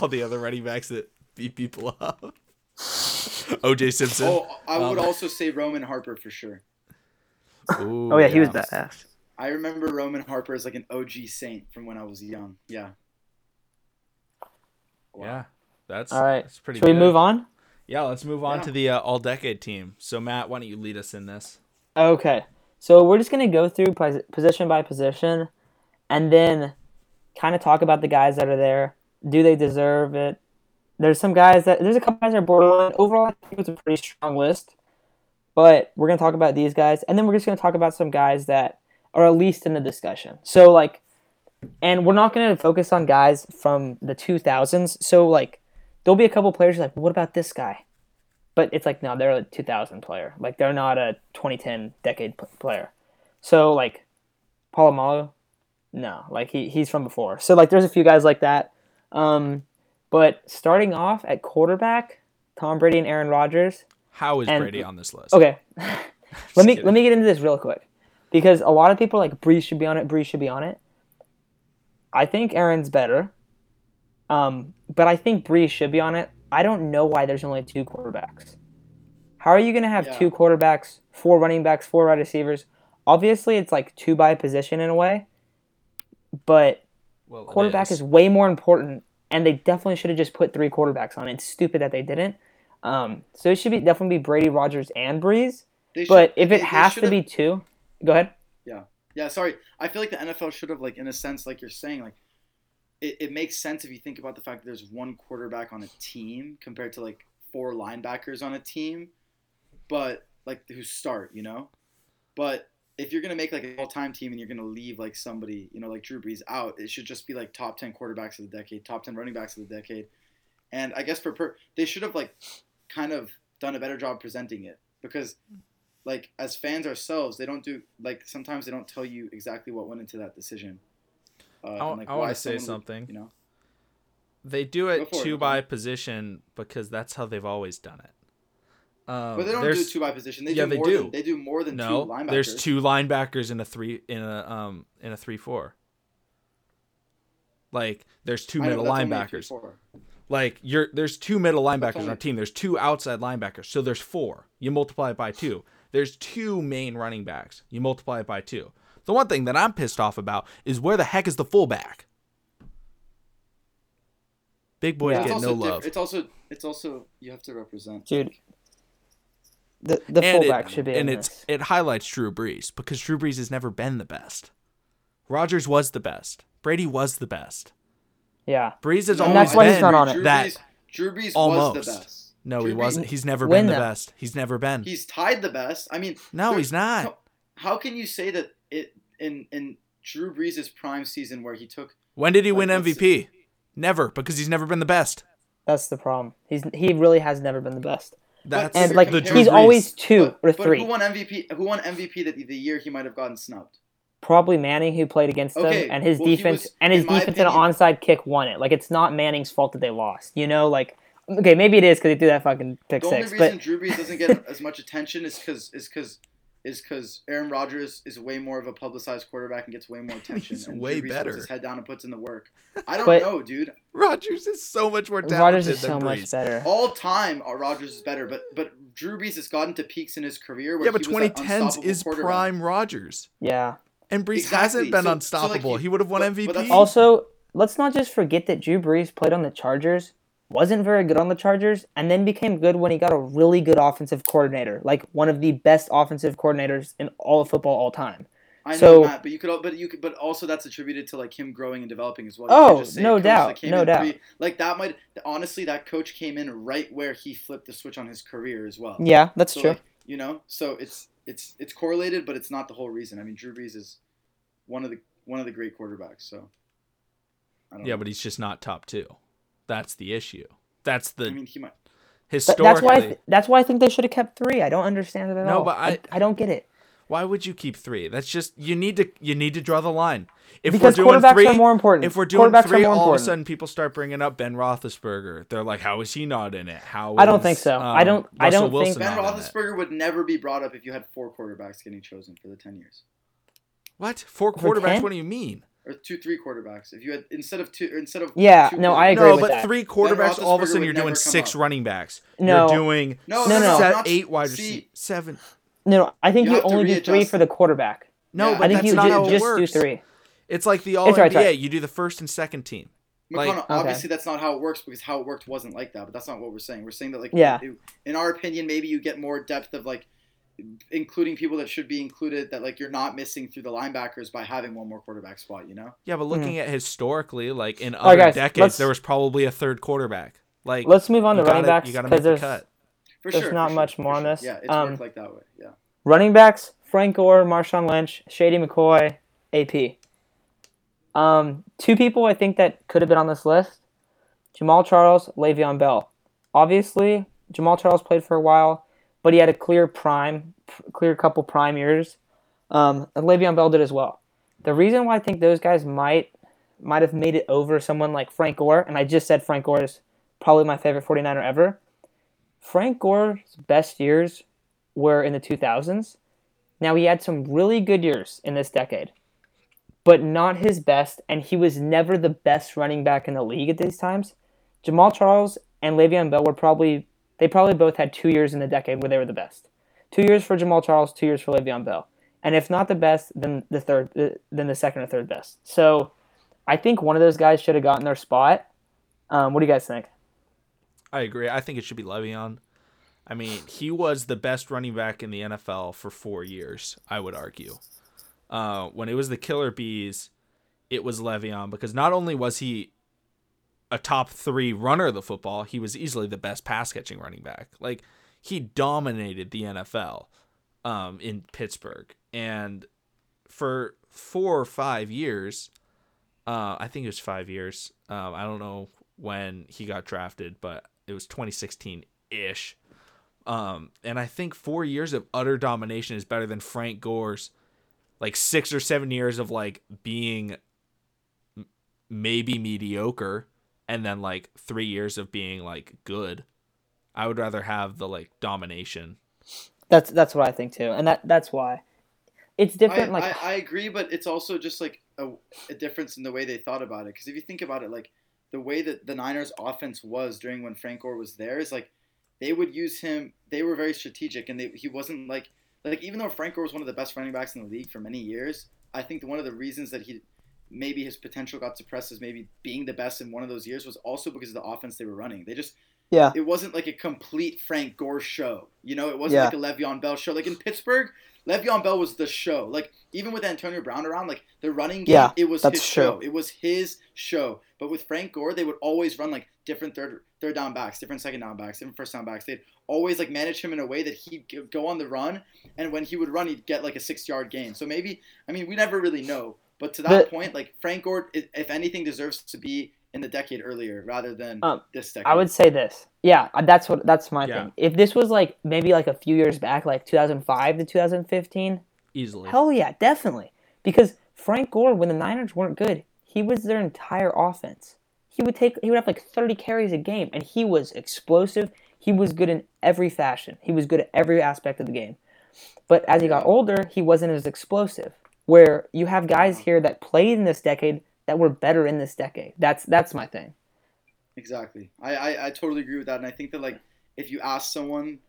all the other running backs that beat people up? OJ Simpson. Oh, I would Um, also say Roman Harper for sure. Ooh, Oh yeah, he was badass. I remember Roman Harper as like an OG Saint from when I was young. Yeah. Yeah, that's All right. That's pretty. Should we move on? Yeah, let's move on Yeah. to the uh, all-decade team. So Matt, why don't you lead us in this? Okay. So we're just gonna go through pos- position by position, and then kind of talk about the guys that are there. Do they deserve it? There's some guys that there's a couple guys that are borderline. Overall, I think it's a pretty strong list. but we're gonna talk about these guys, and then we're just gonna talk about some guys that are at least in the discussion. So like, and we're not gonna focus on guys from the 2000s. So like, there'll be a couple players like, what about this guy? But it's like, no, they're a 2000 player. Like they're not a 2010 decade player. So like, Polamalu, no, like he, he's from before. So like, there's a few guys like that. Um, but starting off at quarterback, Tom Brady and Aaron Rodgers. How is And- Brady on this list? Okay, <laughs> <laughs> let me kidding. let me get into this real quick because a lot of people are like Brees should be on it. Brees should be on it. I think Aaron's better, um, but I think Brees should be on it. I don't know why there's only two quarterbacks. How are you going to have Yeah. two quarterbacks, four running backs, four wide receivers? Obviously, it's like two by position in a way, but Well, quarterback is. way more important, and they definitely should have just put three quarterbacks on. It's stupid that they didn't. Um, so it should be definitely be Brady, Rodgers, and Brees. They should- But if they- it they has to be two, go ahead. Yeah, yeah, sorry. I feel like the NFL should have, like, in a sense, like you're saying, like, it, it makes sense if you think about the fact that there's one quarterback on a team compared to like four linebackers on a team, but like who start, you know. But if you're gonna make like an all-time team and you're gonna leave like somebody, you know, like Drew Brees out, it should just be like top ten quarterbacks of the decade, top ten running backs of the decade, and I guess for per- they should have like kind of done a better job presenting it because like as fans ourselves, they don't do like sometimes they don't tell you exactly what went into that decision. Uh, I, like, I want to say someone would- something. you know. They do it for it, two by it. position because that's how they've always done it. Um, But they don't do two by position. They yeah, do they more do. Than, they do more than no, two linebackers. there's two linebackers in a three in a um in a three four. Like there's two I know, middle that's linebackers. Like you're there's two middle linebackers on only- our team. There's two outside linebackers. So there's four. You multiply it by two. There's two main running backs. You multiply it by two. The one thing that I'm pissed off about is where the heck is the fullback? Big boys Yeah. Get no diff- love. It's also it's also you have to represent. Dude, The the and fullback it, should be and in it's this. it highlights Drew Brees because Drew Brees has never been the best. Rodgers was the best. Brady was the best. Yeah. Brees has No, And always that's why he's been not on it. Drew that. Brees, Drew Brees was almost. the best. No, Drew he Brees- wasn't. He's never been the though? best. He's never been. He's tied the best. I mean, no, he's not. How, how can you say that it in in Drew Brees' prime season where he took When did he Like, win MVP? Never, because he's never been the best. That's the problem. He's he really has never been the best. That's And like the he's Brees. always two but, or but three. who won MVP? Who won MVP that the year he might have gotten snubbed? Probably Manning who played against Okay, them and his well, defense was- and his in my defense and an onside kick won it. Like it's not Manning's fault that they lost. You know, like okay, maybe it is because they threw that fucking pick The only six. reason But Drew Brees doesn't get as much attention is because is because is because Aaron Rodgers is way more of a publicized quarterback and gets way more <laughs> attention. He's and way Drew better. Puts his head down and puts in the work. I don't But- know, dude. Rodgers is so much more talented Rodgers is than so much better. All time, uh, Rodgers is better, but but Drew Brees has gotten to peaks in his career. Where Yeah, but he 2010s is prime Rodgers. Yeah. and Brees Exactly. hasn't been So- so, like, unstoppable. he would have won but- MVP. but Also, let's not just forget that Drew Brees played on the Chargers, wasn't very good on the Chargers, and then became good when he got a really good offensive coordinator, like one of the best offensive coordinators in all of football all time. I know, So- Matt, but you could, but you could, but also that's attributed to like him growing and developing as well. You Oh, just say no a coach that doubt, no doubt. pre- like that might honestly, that coach came in right where he flipped the switch on his career as well. Yeah, that's So, true. like, you know, so it's it's it's correlated, but it's not the whole reason. I mean, Drew Brees is one of the one of the great quarterbacks. So I don't yeah, know. but he's just not top two. That's the issue. That's the I mean, he might. Historically. that's why. I th- that's why I think they should have kept three. I don't understand it at No, all. but I- I don't get it Why would you keep three? That's just you need to you need to draw the line. If because we're doing quarterbacks three, are more important. if we're doing three, are more all of a sudden people start bringing up Ben Roethlisberger. They're like, "How is he not in it? How?" I don't is, think so. um, I don't- I don't think- Ben not in it? Roethlisberger would never be brought up if you had four quarterbacks getting chosen for the ten years, What four For quarterbacks? 10? What do you mean? Or two, three quarterbacks. If you had instead of two, instead of Yeah, two no, I agree No, with but that. three quarterbacks. All of a sudden, you're doing six up. running backs. No. you're doing No, No, no, no. eight wide see, receivers, seven. No, no, I think You you, only do three for the quarterback. No, Yeah. but I think that's you not ju- how it just works. do three. It's like the All It's right, NBA. right. You do the first and second team. Like- McConnell, Okay. obviously that's not how it works because how it worked wasn't like that. But that's not what we're saying. We're saying that like Yeah. in our opinion, maybe you get more depth of like including people that should be included that like you're not missing through the linebackers by having one more quarterback spot. You know. Yeah, but looking at historically, like in Hmm. All right, other guys, decades, there was probably a third quarterback. Like Let's move on to running gotta- backs You got to because make the there's cut. For There's sure, not for much sure, more for on sure. this. Yeah, it's Um, like that way. Yeah. Running backs: Frank Gore, Marshawn Lynch, Shady McCoy, AP. Um, two people I think that could have been on this list: Jamaal Charles, Le'Veon Bell. Obviously, Jamaal Charles played for a while, but he had a clear prime, clear couple prime years. Um, and Le'Veon Bell did as well. The reason why I think those guys might might have made it over someone like Frank Gore, and I just said Frank Gore is probably my favorite 49er ever. Frank Gore's best years were in the 2000s. Now he had some really good years in this decade, but not his best, and he was never the best running back in the league at these times. Jamaal Charles and Le'Veon Bell were probably they probably both had two years in the decade where they were the best. Two years for Jamaal Charles, two years for Le'Veon Bell, and if not the best, then the third, then the second or third best. So, I think one of those guys should have gotten their spot. Um, what do you guys think? I agree. I think it should be Le'Veon. I mean, he was the best running back in the NFL for four years. I would argue. Uh, when it was the Killer Bees, it was Le'Veon because not only was he a top three runner of the football, he was easily the best pass catching running back. Like he dominated the NFL um, in Pittsburgh, and for four or five years, uh, I think it was five years. Um, I don't know when he got drafted, but it was 2016 ish. Um, and I think four years of utter domination is better than Frank Gore's like six or seven years of like being maybe mediocre and then like three years of being like good. I would rather have the like domination. That's that's what I think too, and that that's why it's I, different. like I, I agree, but it's also just like a, a difference in the way they thought about it. Because if you think about it, like the way that the Niners' offense was during when Frank Gore was there is like they would use him. They were very strategic, and they, he wasn't like like even though Frank Gore was one of the best running backs in the league for many years, I think one of the reasons that he maybe his potential got suppressed as maybe being the best in one of those years was also because of the offense they were running. They just yeah, it wasn't like a complete Frank Gore show. You know, it wasn't Yeah. like a Le'Veon Bell show. Like in Pittsburgh, Le'Veon Bell was the show. Like even with Antonio Brown around, like the running game, Yeah, it was his show. true. It was his show. But with Frank Gore, they would always run like different third third down backs, different second down backs, different first down backs. They'd always like manage him in a way that he'd go on the run, and when he would run, he'd get like a six yard gain. So maybe I mean we never really know. But to that The- point, like Frank Gore, if anything, deserves to be in the decade earlier rather than Um, this decade. I would say this. Yeah, uh, that's what that's my Yeah. thing. If this was like maybe like a few years back, like 2005 to 2015, Easily. hell yeah, definitely. Because Frank Gore, when the Niners weren't good, he was their entire offense. He would take he would have like 30 carries a game, and he was explosive. He was good in every fashion. He was good at every aspect of the game. But as he got older, he wasn't as explosive. Where you have guys here that played in this decade that were better in this decade. That's that's my thing. Exactly. I, I, I totally agree with that. And I think that like if you ask someone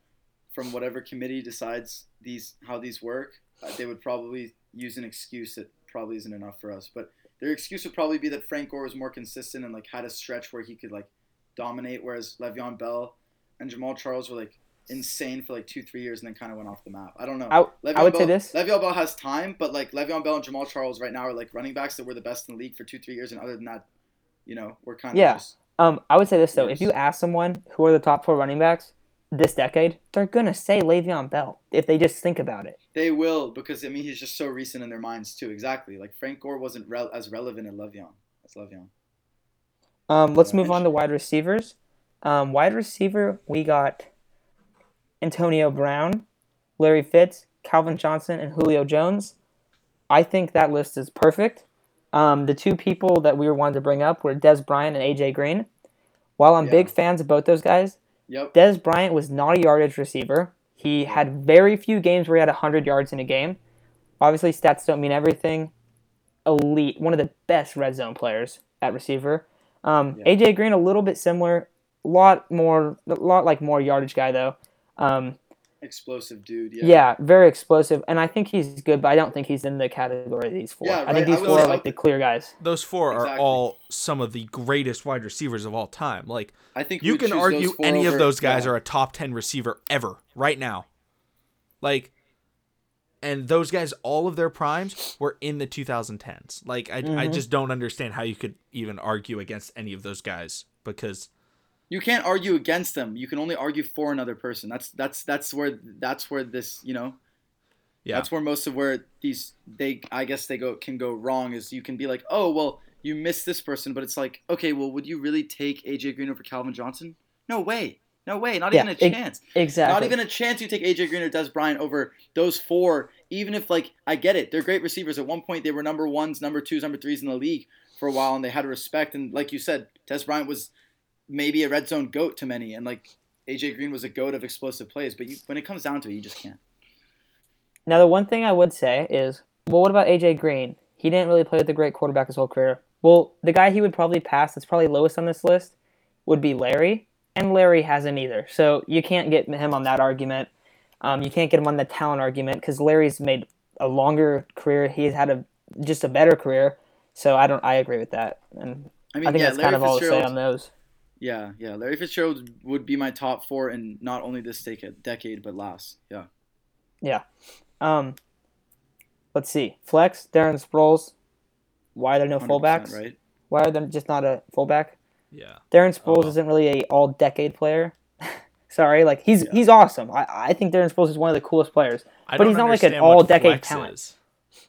from whatever committee decides these how these work, uh, they would probably use an excuse that probably isn't enough for us. But their excuse would probably be that Frank Gore was more consistent and like had a stretch where he could like dominate, whereas Le'Veon Bell and Jamaal Charles were like insane for like two three years and then kind of went off the map. I don't know. I, Le'Veon I would Bell, say this. Le'Veon Bell has time, but like Le'Veon Bell and Jamaal Charles right now are like running backs that were the best in the league for two three years, and other than that, you know, we're kind of Yeah. just Um, I would say this though: if you ask someone who are the top four running backs this decade, they're gonna say Le'Veon Bell if they just think about it. They will because I mean he's just so recent in their minds too. Exactly. Like Frank Gore wasn't rel- as relevant as Le'Veon. As Le'Veon. Um, let's move on to wide receivers. Um, wide receiver, we got Antonio Brown, Larry Fitz, Calvin Johnson, and Julio Jones. I think that list is perfect. Um, the two people that we were wanted to bring up were Dez Bryant and AJ Green. While I'm Yeah. big fans of both those guys, Yep. Dez Bryant was not a yardage receiver. He had very few games where he had 100 yards in a game. Obviously, stats don't mean everything. Elite, one of the best red zone players at receiver. Um, Yeah. AJ Green, a little bit similar, a lot more, a lot like more yardage guy though. Um, Explosive dude. yeah. Yeah. very explosive, and I think he's good, but I don't think he's in the category of these four. Yeah, I right, think these would four are like the clear guys. Those four are all some of the greatest wide receivers of all time. Like I think you can argue those four any of those guys yeah. are a top 10 receiver ever right now. Like and those guys all of their primes were in the 2010s. Like I I Mhm. just don't understand how you could even argue against any of those guys because you can't argue against them. You can only argue for another person. That's that's that's where that's where this you know. Yeah. That's where most of where these they I guess they go can go wrong is you can be like oh well you miss this person but it's like okay well would you really take AJ Green over Calvin Johnson? No way. No way. Not Yeah, even a ex- chance. Exactly. Not even a chance you take AJ Green or Dez Bryant over those four. Even if like I get it, they're great receivers. At one point they were number ones, number twos, number threes in the league for a while, and they had respect. And like you said, Dez Bryant was maybe a red zone goat to many, and like AJ Green was a goat of explosive plays. But you, when it comes down to it, you just can't. Now, the one thing I would say is, well, what about AJ Green? He didn't really play with a great quarterback his whole career. Well, the guy he would probably pass that's probably lowest on this list would be Larry, and Larry hasn't either. So you can't get him on that argument. Um, you can't get him on the talent argument because Larry's made a longer career. He's had a just a better career. So I don't. I agree with that, and I mean, I think yeah, that's Larry kind of all to say on those. Yeah, yeah, Larry Fitzgerald would be my top four in not only this decade, decade but last. Yeah. Yeah. Um, let's see. Flex, Darren Sproles. Why are there no fullbacks? Right. Why are there just not a fullback? Yeah. Darren Sproles Oh. isn't really a all decade player. <laughs> Sorry, like he's Yeah. he's awesome. I, I think Darren Sproles is one of the coolest players. I But don't he's not like an understand what all-decade flex talent. is.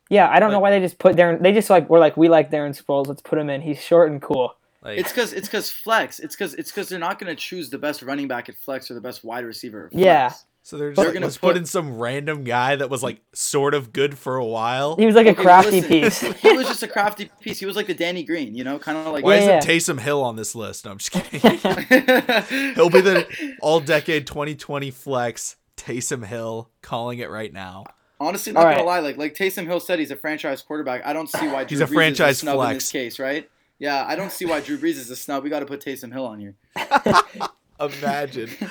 Yeah, I don't know why they just put Darren. They just like we're like we like Darren Sproles. Let's put him in. He's short and cool. Like, It's because it's because flex. It's because it's because they're not going to choose the best running back at flex or the best wide receiver. At flex. Yeah. so they're just They're gonna put- put in some random guy that was like sort of good for a while. He was like a Okay, crafty listen, piece. <laughs> he was just a crafty piece. He was like the Danny Green, you know, kind of like. Why Yeah, isn't yeah. Taysom Hill on this list? No, I'm just kidding. <laughs> <laughs> He'll be the all decade 2020 flex. Taysom Hill calling it right now. Honestly, not All gonna right. lie, like like Taysom Hill said, he's a franchise quarterback. I don't see why Drew He's a Brees franchise is a snub in flex. this case, right? Yeah, I don't see why Drew Brees is a snub. We got to put Taysom Hill on here. <laughs> Imagine. all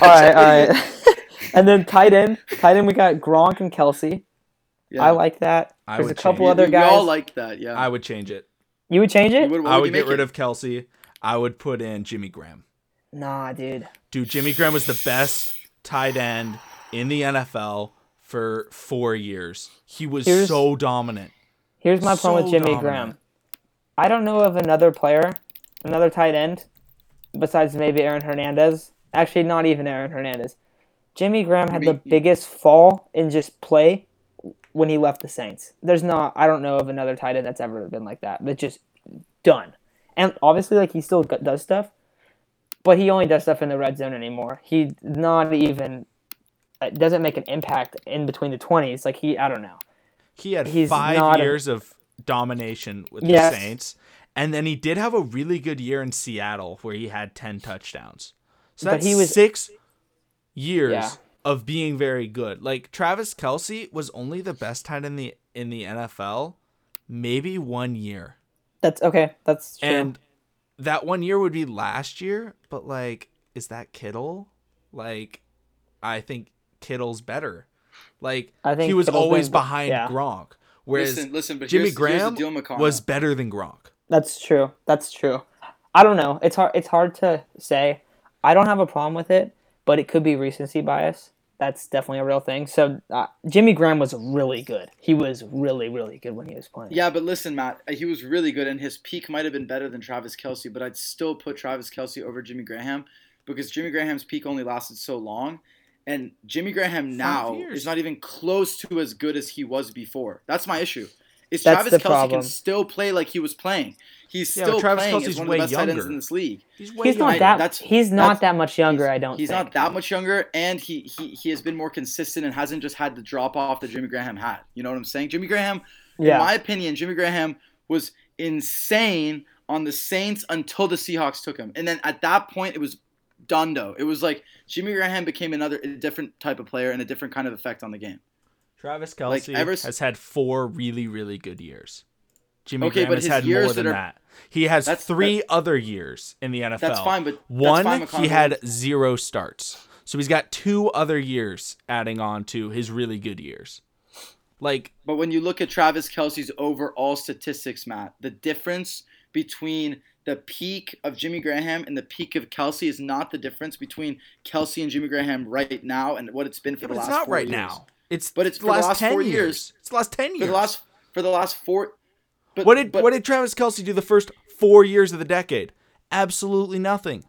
right, all right. <laughs> and then tight end, tight end, we got Gronk and Kelce. Yeah. I like that. I There's a couple other guys. We all like that. Yeah. I would change it. you would change it? would- I would would get rid it? of Kelce. I would put in Jimmy Graham. Nah, dude. Dude, Jimmy Graham was the best tight end in the NFL for four years. He was Here's- so dominant. Here's my problem with Jimmy dominant. Graham. I don't know of another player, another tight end, besides maybe Aaron Hernandez. Actually, not even Aaron Hernandez. Jimmy Graham had the biggest fall in just play when he left the Saints. There's not, I don't know of another tight end that's ever been like that. That's just done. And obviously, like he still does stuff, but he only does stuff in the red zone anymore. He not even uh, doesn't make an impact in between the twenties. Like he, I don't know. He had He's five not a- years of domination with Yes. the Saints. And then he did have a really good year in Seattle where he had 10 touchdowns. So But that's he was- six years Yeah. of being very good. Like Travis Kelce was only the best tight end in the in the NFL maybe one year. That's okay. That's true. And that one year would be last year, but like, is that Kittle? Like, I think Kittle's better. Like, I think he was Kittle's always been- behind yeah. Gronk, whereas listen, listen, but Jimmy here's, Graham here's the deal, was better than Gronk. That's true. That's true. I don't know. It's hard. It's hard to say. I don't have a problem with it, but it could be recency bias. That's definitely a real thing. So uh, Jimmy Graham was really good. He was really, really good when he was playing. Yeah, but listen, Matt, uh, he was really good, and his peak might have been better than Travis Kelce, but I'd still put Travis Kelce over Jimmy Graham because Jimmy Graham's peak only lasted so long, and Jimmy Graham now is not even close to as good as he was before. That's my issue. Is That's Travis the Kelce problem. can still play like he was playing? He's Yeah, still but Travis playing Kelce's as one of the best tight ends in this league. He's way He's not that. That's- he's not that's- that much younger. He's- I don't. He's think. not that much younger, and he, he he has been more consistent and hasn't just had the drop off that Jimmy Graham had. You know what I'm saying? Jimmy Graham, Yeah. in my opinion, Jimmy Graham was insane on the Saints until the Seahawks took him, and then at that point it was dundo. It was like Jimmy Graham became another a different type of player and a different kind of effect on the game. Travis Like, Kelce ever has had four really, really good years. Jimmy Okay, Graham but has had more than that are- that. He has That's- three other years in the NFL. That's fine, but that's One, fine, he had zero starts. So he's got two other years adding on to his really good years. Like, But when you look at Travis Kelce's overall statistics, Matt, the difference between the peak of Jimmy Graham and the peak of Kelce is not the difference between Kelce and Jimmy Graham right now and what it's been for yeah, the but last it's not four right years. now. It's But it's the for the last, last 10 years. years. It's the last 10 For years. the last for the last four. But, what did but, what did Travis Kelce do the first four years of the decade? Absolutely nothing.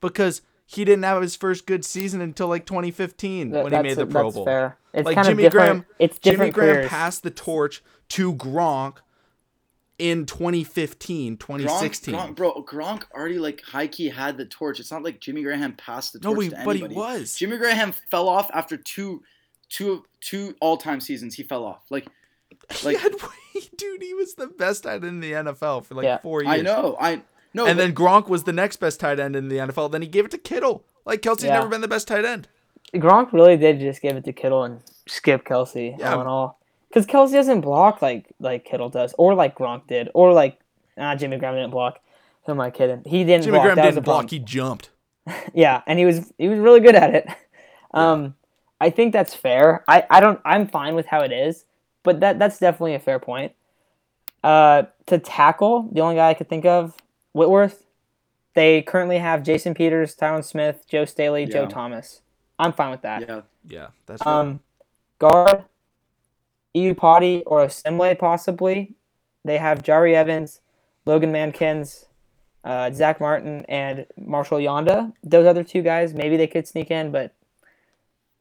because he didn't have his first good season until like 2015 That- when he made the that's Pro Bowl. fair. It's like kind Jimmy of different. Graham, it's Jimmy different Graham careers. passed the torch to Gronk in 2015, 2016. Gronk, Gronk, bro, Gronk already like high key had the torch. It's not like Jimmy Graham passed the no, torch he, to but he was. Jimmy Graham fell off after two, two, two all-time seasons. He fell off. Like, <laughs> He had, dude, he was the best tight end in the NFL for like Yeah. four years. I know, I no, and but- then Gronk was the next best tight end in the NFL. Then he gave it to Kittle. Like Kelce's Yeah. never been the best tight end. Gronk really did just give it to Kittle and skip Kelce Yeah. all in all. Because Kelce doesn't block like like Kittle does, or like Gronk did, or like ah Jimmy Graham didn't block. Who am I kidding? He didn't Jimmy block. Graham that didn't a problem. block. He jumped. <laughs> Yeah, and he was he was really good at it. Um, I think that's fair. I, I don't I'm fine with how it is, but that that's definitely a fair point. Uh, to tackle, the only guy I could think of, Whitworth. They currently have Jason Peters, Tyron Smith, Joe Staley, Joe Thomas. I'm fine with that. yeah, Yeah, that's fair. Um, guard, Iupati or Simle possibly. They have Jahri Evans, Logan Mankins, uh, Zack Martin, and Marshal Yanda. Those other two guys, maybe they could sneak in, but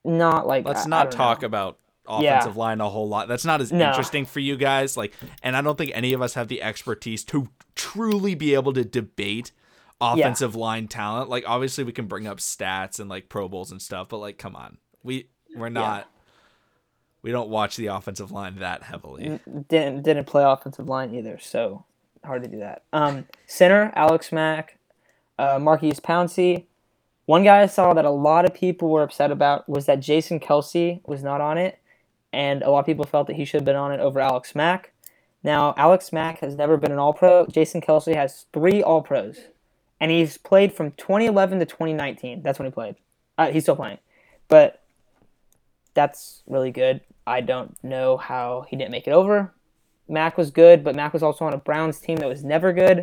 not like. Let's I- not talk know. about Yeah. offensive line a whole lot. That's not as No. interesting for you guys. Like, and I don't think any of us have the expertise to truly be able to debate offensive line talent. Like, obviously, we can bring up stats and like Pro Bowls and stuff, but like, come on, we we're not. We don't watch the offensive line that heavily. Didn't didn't play offensive line either, so hard to do that. Um, center Alex Mack, uh, Maurkice Pouncey. One guy I saw that a lot of people were upset about was that Jason Kelce was not on it, and a lot of people felt that he should have been on it over Alex Mack. Now Alex Mack has never been an All Pro. Jason Kelce has three All Pros, and he's played from 2011 to 2019. That's when he played. Uh, he's still playing, but that's really good. I don't know how he didn't make it over. Mack was good, but Mack was also on a Browns team that was never good.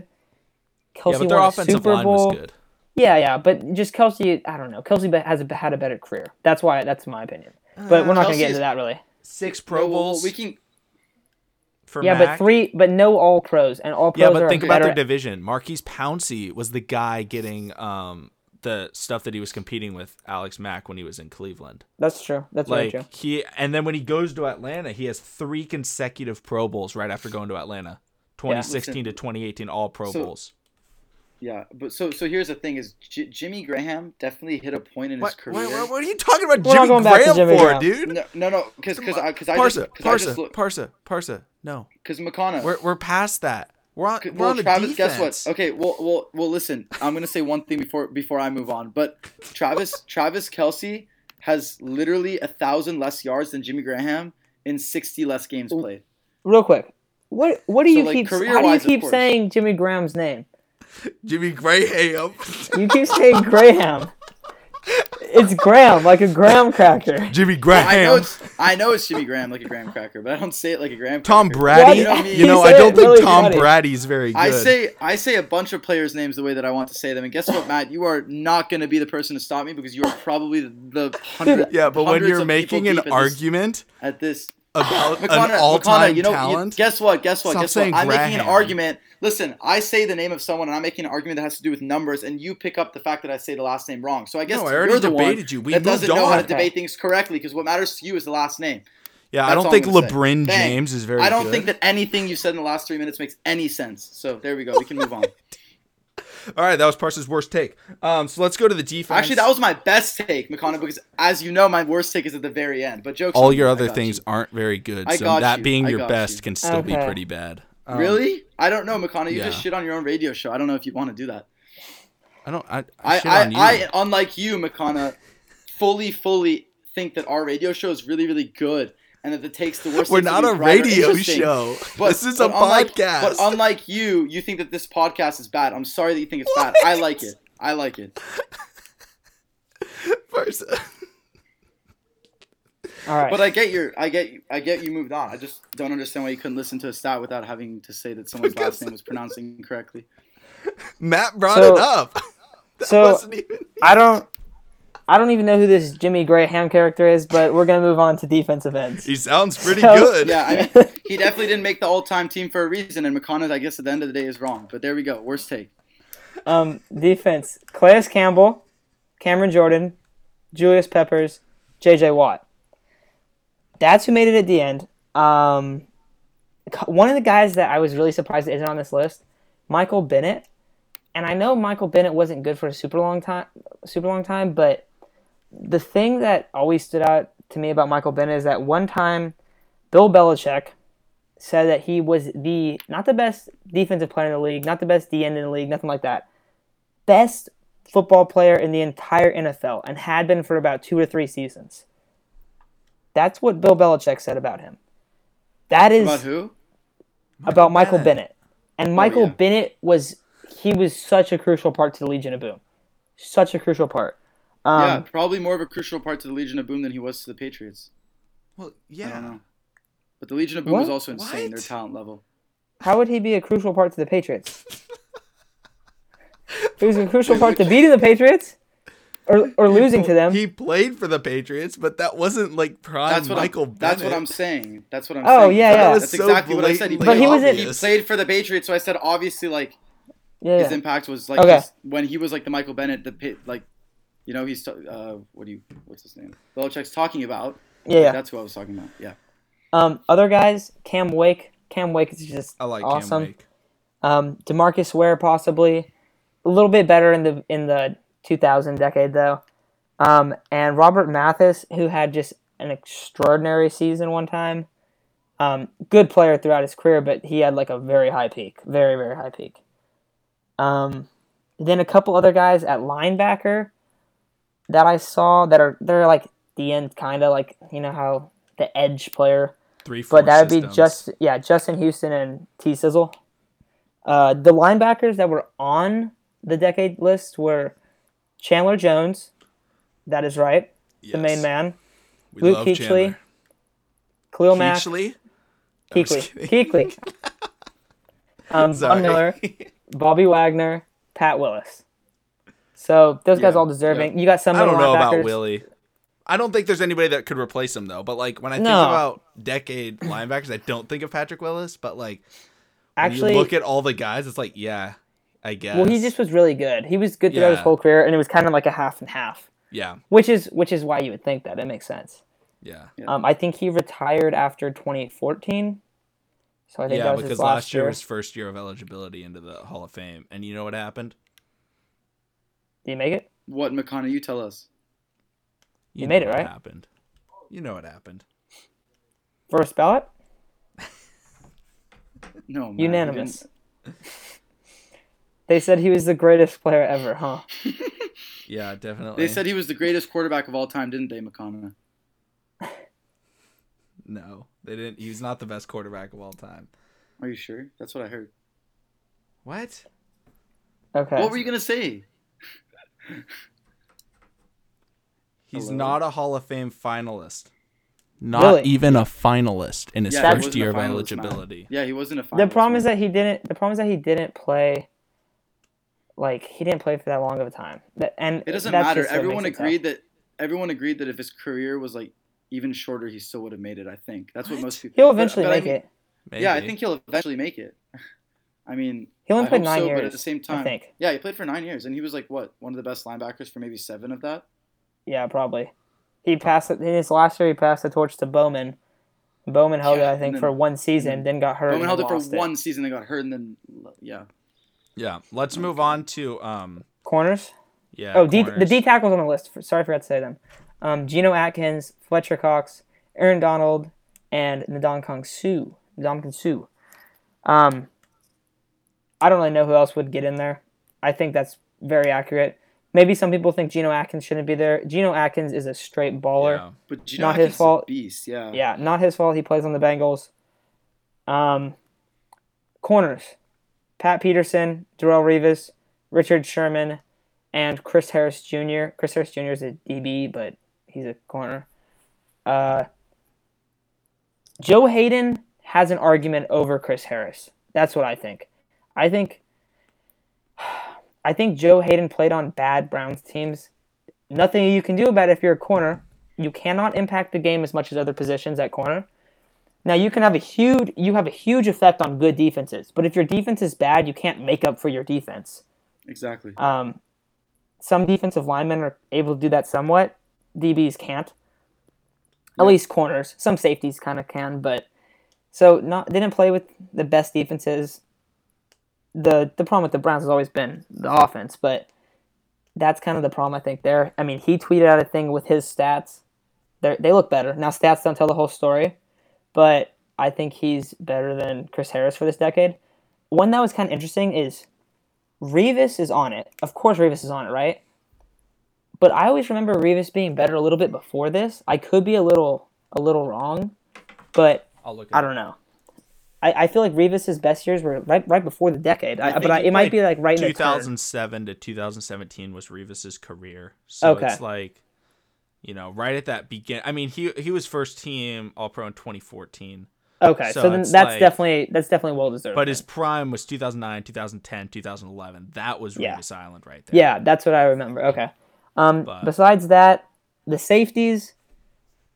Yeah, Kelce but their won a offensive Super line Bowl. was good. Yeah, yeah, but just Kelce, I don't know. Kelce has a, had a better career. That's why. That's my opinion. But we're not gonna get into that really. Six Pro No, Bowls We can. for Yeah, Mack. but three, but no All Pros, and All Pros Yeah, but are think about better. their division. Marquise Pouncey was the guy getting um the stuff that he was competing with Alex Mack when he was in Cleveland. That's true. That's Like very true. he and then when he goes to Atlanta, he has three consecutive Pro Bowls right after going to Atlanta. 2016 to 2018 all Pro So- Bowls. Yeah, but so so here's the thing: is J- Jimmy Graham definitely hit a point in his career. what, what, what are you talking about We're Jimmy going back to Graham Jimmy for, Graham. dude? No, no, no, because because I because I Parsa, just because I Parsa, just look Parsa, Parsa, Parsa. No, because we're we're past that. We're on, we're well, on the Travis, defense. guess what? Okay, well, well, well. Listen, I'm gonna say one thing before before I move on. But Travis Travis Kelce has literally a thousand less yards than Jimmy Graham in 60 less games played. Real quick, what what do So, you like, keep? How do you keep saying Jimmy Graham's name? <laughs> Jimmy Graham. You keep saying Graham. <laughs> It's Graham, like a graham cracker. Jimmy Graham. I know it's I know it's Jimmy Graham like a graham cracker, but I don't say it like a graham. Tom cracker. Brady. You know me. You know, I don't think really Tom funny. Brady's very good. I say I say a bunch of players' names the way that I want to say them, and guess what, Matt? You are not going to be the person to stop me because you are probably the, the hundred. yeah, but when you're making an deep at this- argument at this about an all-time McConnell, you know, you- talent, guess what? Guess what? Stop guess what? saying I'm making an argument. Listen, I say the name of someone, and I'm making an argument that has to do with numbers, and you pick up the fact that I say the last name wrong. So I guess No, I already you're the one debated you. We that doesn't moved know how to debate things correctly because what matters to you is the last name. yeah, I don't think I'm gonna say. LeBron James is very. I don't good. think that anything you said in the last three minutes makes any sense. So there we go. We can move on. <laughs> All right, that was Parsons' worst take. Um, so let's go to the defense. Actually, that was my best take, McConnell, because as you know, my worst take is at the very end. But jokes. all on your you, I other things you. aren't very good. I So got that you. being I your best you. can still be pretty bad. Um, really? I don't know, McConnell. You just shit on your own radio show. I don't know if you want to do that. I don't. I, I, I, on you. I, I, unlike you, McConnell, fully, fully think that our radio show is really, really good, and that the takes the worst. We're not a radio show. But, this is a but unlike, podcast. But unlike you, you think that this podcast is bad. I'm sorry that you think it's bad. I like it. I like it. <laughs> Parson. All right. But I get your, I get, I get you moved on. I just don't understand why you couldn't listen to a stat without having to say that someone's Because- last name was pronounced incorrectly. Matt brought So- it up. <laughs> That so wasn't even. I don't. I don't even know who this Jimmy Graham character is, but we're gonna move on to defensive ends. He sounds pretty So- good. Yeah, I <laughs> mean, he definitely didn't make the all-time team for a reason, and McConnell, I guess, at the end of the day, is wrong. But there we go. Worst take. Um, defense: Calais Campbell, Cameron Jordan, Julius Peppers, J.J. Watt. That's who made it at the end. Um, one of the guys that I was really surprised isn't on this list, Michael Bennett. And I know Michael Bennett wasn't good for a super long time, super long time, but the thing that always stood out to me about Michael Bennett is that one time Bill Belichick said that he was the not the best defensive player in the league, not the best D end in the league, nothing like that. Best football player in the entire NFL and had been for about two or three seasons. That's what Bill Belichick said about him. That is About who? about Michael Bennett. And Michael oh, yeah. Bennett was he was such a crucial part to the Legion of Boom. Such a crucial part. Um, yeah, probably more of a crucial part to the Legion of Boom than he was to the Patriots. Well, I yeah. don't know. But the Legion of Boom was also insane. Their talent level. How would he be a crucial part to the Patriots? <laughs> he was a crucial part to beating the Patriots or, or losing to them. He played for the Patriots, but that wasn't like prime That's what Michael I'm, Bennett. That's what I'm saying. That's what I'm saying. Oh, saying. yeah, That yeah. was That's That's so exactly what I said. He, But he was in- he played for the Patriots, so I said obviously like yeah, his yeah. impact was like Okay. just when he was like the Michael Bennett, the pit like, you know, he's uh, what do you what's his name? Belichick's talking about. yeah, yeah. That's who I was talking about. Yeah. Um, other guys, Cam Wake. Cam Wake is just I like awesome. Cam Wake. Um, Demarcus Ware possibly a little bit better in the in the 2000 decade though. Um, and Robert Mathis, who had just an extraordinary season one time. Um, good player throughout his career, but he had like a very high peak, very very high peak. Um, then a couple other guys at linebacker that I saw that are they're like the end kind of like you know how the edge player Three, four but that would be just yeah, Justin Houston and T Sizzle. Uh, the linebackers that were on the decade list were Chandler Jones, that is right, the main man. We Luke love Chandler. Khalil Mack, Keechley? Keekly, kidding. <laughs> Um, Von Sorry. Miller, <laughs> Bobby Wagner, Pat Willis. So those guys Yeah, all deserving. yeah. You got some I don't middle know about linebackers. Willie. I don't think there's anybody that could replace him though. But like when I think No. about decade linebackers, I don't think of Patrick Willis. But like when Actually, you look at all the guys, it's like yeah, I guess. well, he just was really good. He was good throughout his whole career, and it was kind of like a half and half, yeah, which is which is why you would think that. It makes sense. yeah, Yeah. Um, I think he retired after 2014. So I think yeah. that was Because his last, last year year. was first year of eligibility into the Hall of Fame, and you know what happened? Did he make it? What McConnell? You tell us. You, You made know it, what right? Happened. You know what happened? First ballot? <laughs> No. man, he Unanimous. <laughs> They said he was the greatest player ever, huh? <laughs> Yeah, definitely. They said he was the greatest quarterback of all time, didn't they, McConnell? no. They didn't. He's not the best quarterback of all time. Are you sure? That's what I heard. What? Okay. What were you gonna say? <laughs> He's Hello? not a Hall of Fame finalist. Not Really? even a finalist in his Yeah, he first wasn't a year of finalist, man. eligibility. Yeah, he wasn't a. finalist. the finalist, problem is that he didn't. The problem is that he didn't play. Like he didn't play for that long of a time. That and it doesn't that's matter. just what Everyone makes it agreed that everyone agreed that if his career was like even shorter, he still would have made it. I think that's what, What? most people. He'll but- eventually but I make mean- it. Maybe. Yeah, I think he'll eventually make it. <laughs> I mean, He only I played hope nine so, years. but at the same time, I think. yeah, he played for nine years, and he was like what one of the best linebackers for maybe seven of that. Yeah, probably. He passed it in his last year. He passed the torch to Bowman. Bowman held Yeah, it, I think, then- for one season, then got hurt. Bowman and held it for lost one season, then got hurt, and then yeah, Yeah. Let's move on to um. Corners. Yeah. Oh, D, the corners. D tackles on the list. Sorry, I forgot to say them. Um, Geno Atkins, Fletcher Cox, Aaron Donald, and Ndon Kong Su. Ndamukong Suh. Um, I don't really know who else would get in there. I think that's very accurate. Maybe some people think Geno Atkins shouldn't be there. Geno Atkins is a straight baller. Yeah. but you know, Not his fault. Beast, yeah. Yeah, not his fault. He plays on the Bengals. Um, corners: Pat Peterson, Darrelle Revis, Richard Sherman, and Chris Harris Jr. Chris Harris Jr. is a DB, but he's a corner. Uh, Joe Haden has an argument over Chris Harris. That's what I think. I think. I think Joe Haden played on bad Browns teams. Nothing you can do about it if you're a corner you cannot impact the game as much as other positions at corner. Now you can have a huge you have a huge effect on good defenses, but if your defense is bad, you can't make up for your defense. Exactly. Um, some defensive linemen are able to do that somewhat. DBs can't. At least corners. Some safeties kind of can, but so not didn't play with the best defenses. The the problem with the Browns has always been the offense, but that's kind of the problem I think there. I mean, he tweeted out a thing with his stats. They they look better now. Stats don't tell the whole story, but I think he's better than Chris Harris for this decade. One that was kind of interesting is Revis is on it. Of course, Revis is on it, right? But I always remember Revis being better a little bit before this. I could be a little a little wrong, but I'll look. I don't know. I, I feel like Revis's best years were right right before the decade. I, think but I, it might be like right in 2007 to 2017 was Revis's career. So Okay. it's like, you know, right at that begin. I mean, he he was first team All Pro in 2014, Okay, so so, then that's like- definitely that's definitely well deserved. but his prime was 2009, 2010, 2011. That was Yeah. Revis Island right there. Yeah, that's what I remember. Okay. Um, But- besides that, the safeties,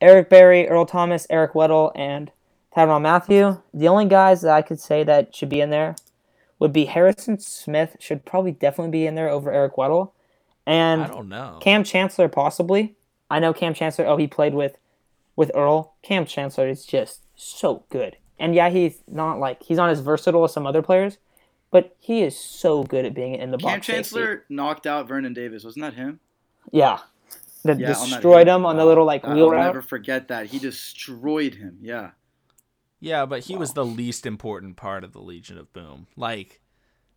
Eric Berry, Earl Thomas, Eric Weddle, and Tyrann Mathieu. The only guys that I could say that should be in there would be Harrison Smith. Should probably definitely be in there over Eric Weddle, and I don't know. Kam Chancellor possibly. I know Kam Chancellor. Oh, he played with with Earl. Kam Chancellor is just so good. And yeah, he's not like he's not as versatile as some other players, but he is so good at being in the Cam box. Kam Chancellor knocked out Vernon Davis. Wasn't that him? Yeah. That Yeah, on that destroyed him on the little like I- wheel I'll route. never forget that. He destroyed him. Yeah. Yeah, but he was the least important part of the Legion of Boom. Like,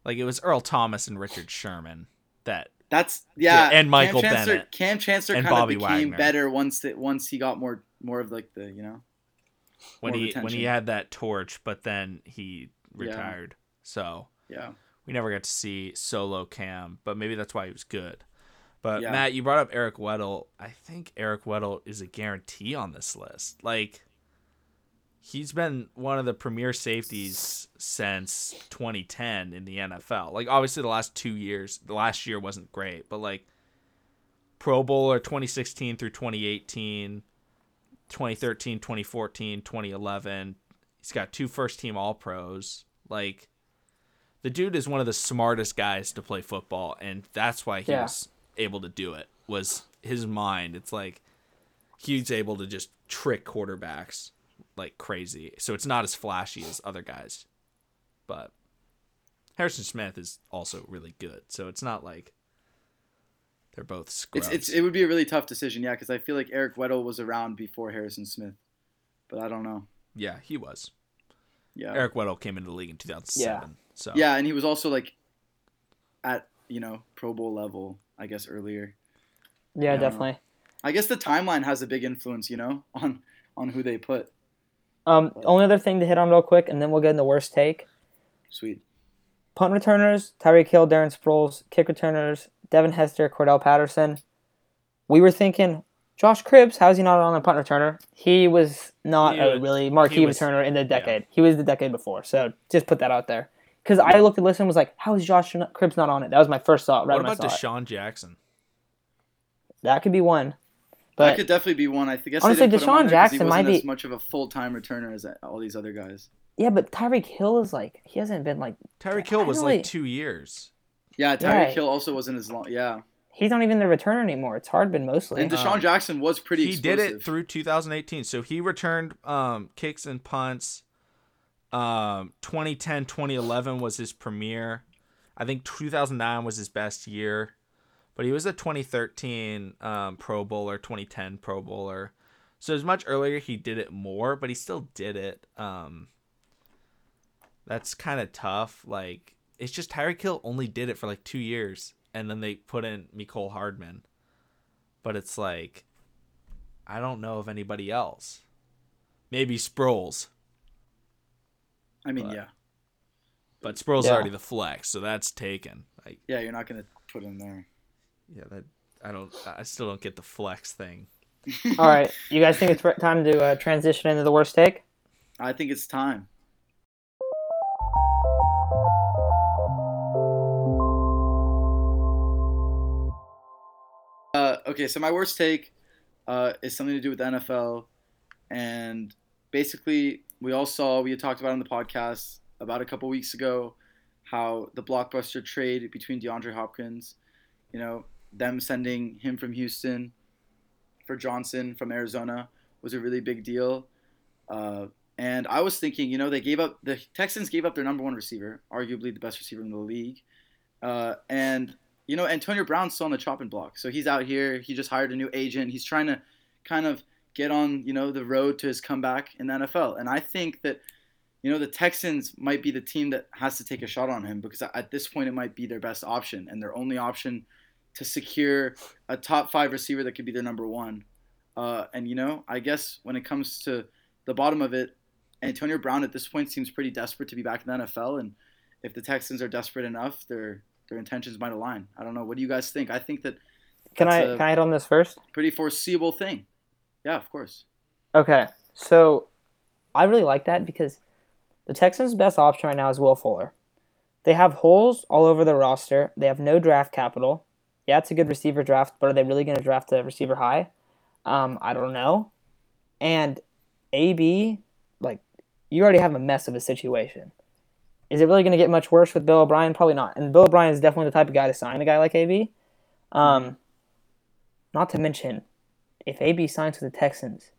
like it was Earl Thomas and Richard Sherman that That's yeah. and Michael Kam Chancellor, Bennett. Kam Chancellor And kind of became Wagner. better once that once he got more more of like the you know. when he retention. when he had that torch, but then he retired. So Yeah. we never got to see solo Kam, but maybe that's why he was good. But Yeah. Matt, you brought up Eric Weddle. I think Eric Weddle is a guarantee on this list. Like he's been one of the premier safeties since 2010 in the NFL. Like obviously the last 2 years, the last year wasn't great, but like Pro Bowler 2016 through 2018, 2013, 2014, 2011. He's got two first team All Pros. Like the dude is one of the smartest guys to play football and that's why he Yeah. was able to do it. Was his mind. It's like he's able to just trick quarterbacks like crazy. So it's not as flashy as other guys. But Harrison Smith is also really good. So it's not like they're both scrubs. It's it's it would be a really tough decision, yeah, because I feel like Eric Weddle was around before Harrison Smith, but I don't know. yeah, he was. Yeah. Eric Weddle came into the league in 2007. So Yeah, and he was also like at you know Pro Bowl level, I guess earlier. yeah, Yeah. definitely. I guess the timeline has a big influence, you know, <laughs> on on who they put. Um, only other thing to hit on real quick, and then we'll get in the worst take. Sweet. Punt returners: Tyreek Hill, Darren Sproles. Kick returners: Devin Hester, Cordarrelle Patterson. We were thinking Josh Cribbs. How is he not on the punt returner? He was not He a was- really marquee he was- returner in the decade. He was the decade before. So just put that out there. Because I looked at the list and was like, how is Josh Cribbs not on it? That was my first thought. Right what when I about saw it. DeSean Jackson? That could be one. That could definitely be one. I think. Honestly, they didn't put him on DeSean Jackson might wasn't as be- much of a full time returner as all these other guys. yeah, but Tyreek Hill is like he hasn't been like Tyreek Hill was really- like two years. Yeah, Tyreek Yeah. Hill also wasn't as long. Yeah, he's not even the returner anymore. It's hard been mostly. and DeSean Um, Jackson was pretty. he explosive. did it through 2018 so he returned um, kicks and punts um, 2010 2011 was his premiere i think 2009 was his best year but he was a 2013 um, pro bowler 2010 pro bowler so as much earlier he did it more but he still did it um, that's kind of tough like it's just Tyreek Hill only did it for like two years and then they put in Mecole Hardman but it's like I don't know of anybody else. Maybe Sproles, I mean, but- yeah, but Sproles Yeah. already the flex, so that's taken. Like, yeah. You're not gonna put him there. Yeah, that I don't. I still don't get the flex thing. <laughs> All right, you guys think it's time to uh, transition into the worst take? I think it's time. Uh, okay, so my worst take uh, is something to do with the NFL, and basically, we all saw we had talked about on the podcast about a couple weeks ago how the blockbuster trade between DeAndre Hopkins, you know, them sending him from Houston for Johnson from Arizona was a really big deal. Uh, and I was thinking, you know, they gave up the Texans gave up their number one receiver, arguably the best receiver in the league, uh, and you know, Antonio Brown's still on the chopping block, so he's out here. He just hired a new agent. He's trying to kind of get on, you know, the road to his comeback in the NFL. And I think that, you know, the Texans might be the team that has to take a shot on him because at this point it might be their best option and their only option to secure a top five receiver that could be their number one. Uh, and you know, I guess when it comes to the bottom of it, Antonio Brown at this point seems pretty desperate to be back in the NFL. And if the Texans are desperate enough, their their intentions might align. I don't know. What do you guys think? I think that Can I can I hit on this first? pretty foreseeable thing. Yeah, of course. Okay, so I really like that because the Texans' best option right now is Will Fuller. They have holes all over the roster. They have no draft capital. Yeah, it's a good receiver draft, but are they really going to draft a receiver high? Um, I don't know. And AB, like, you already have a mess of a situation. Is it really going to get much worse with Bill O'Brien? Probably not. And Bill O'Brien is definitely the type of guy to sign a guy like AB. Um, not to mention, if AB signs with the Texans,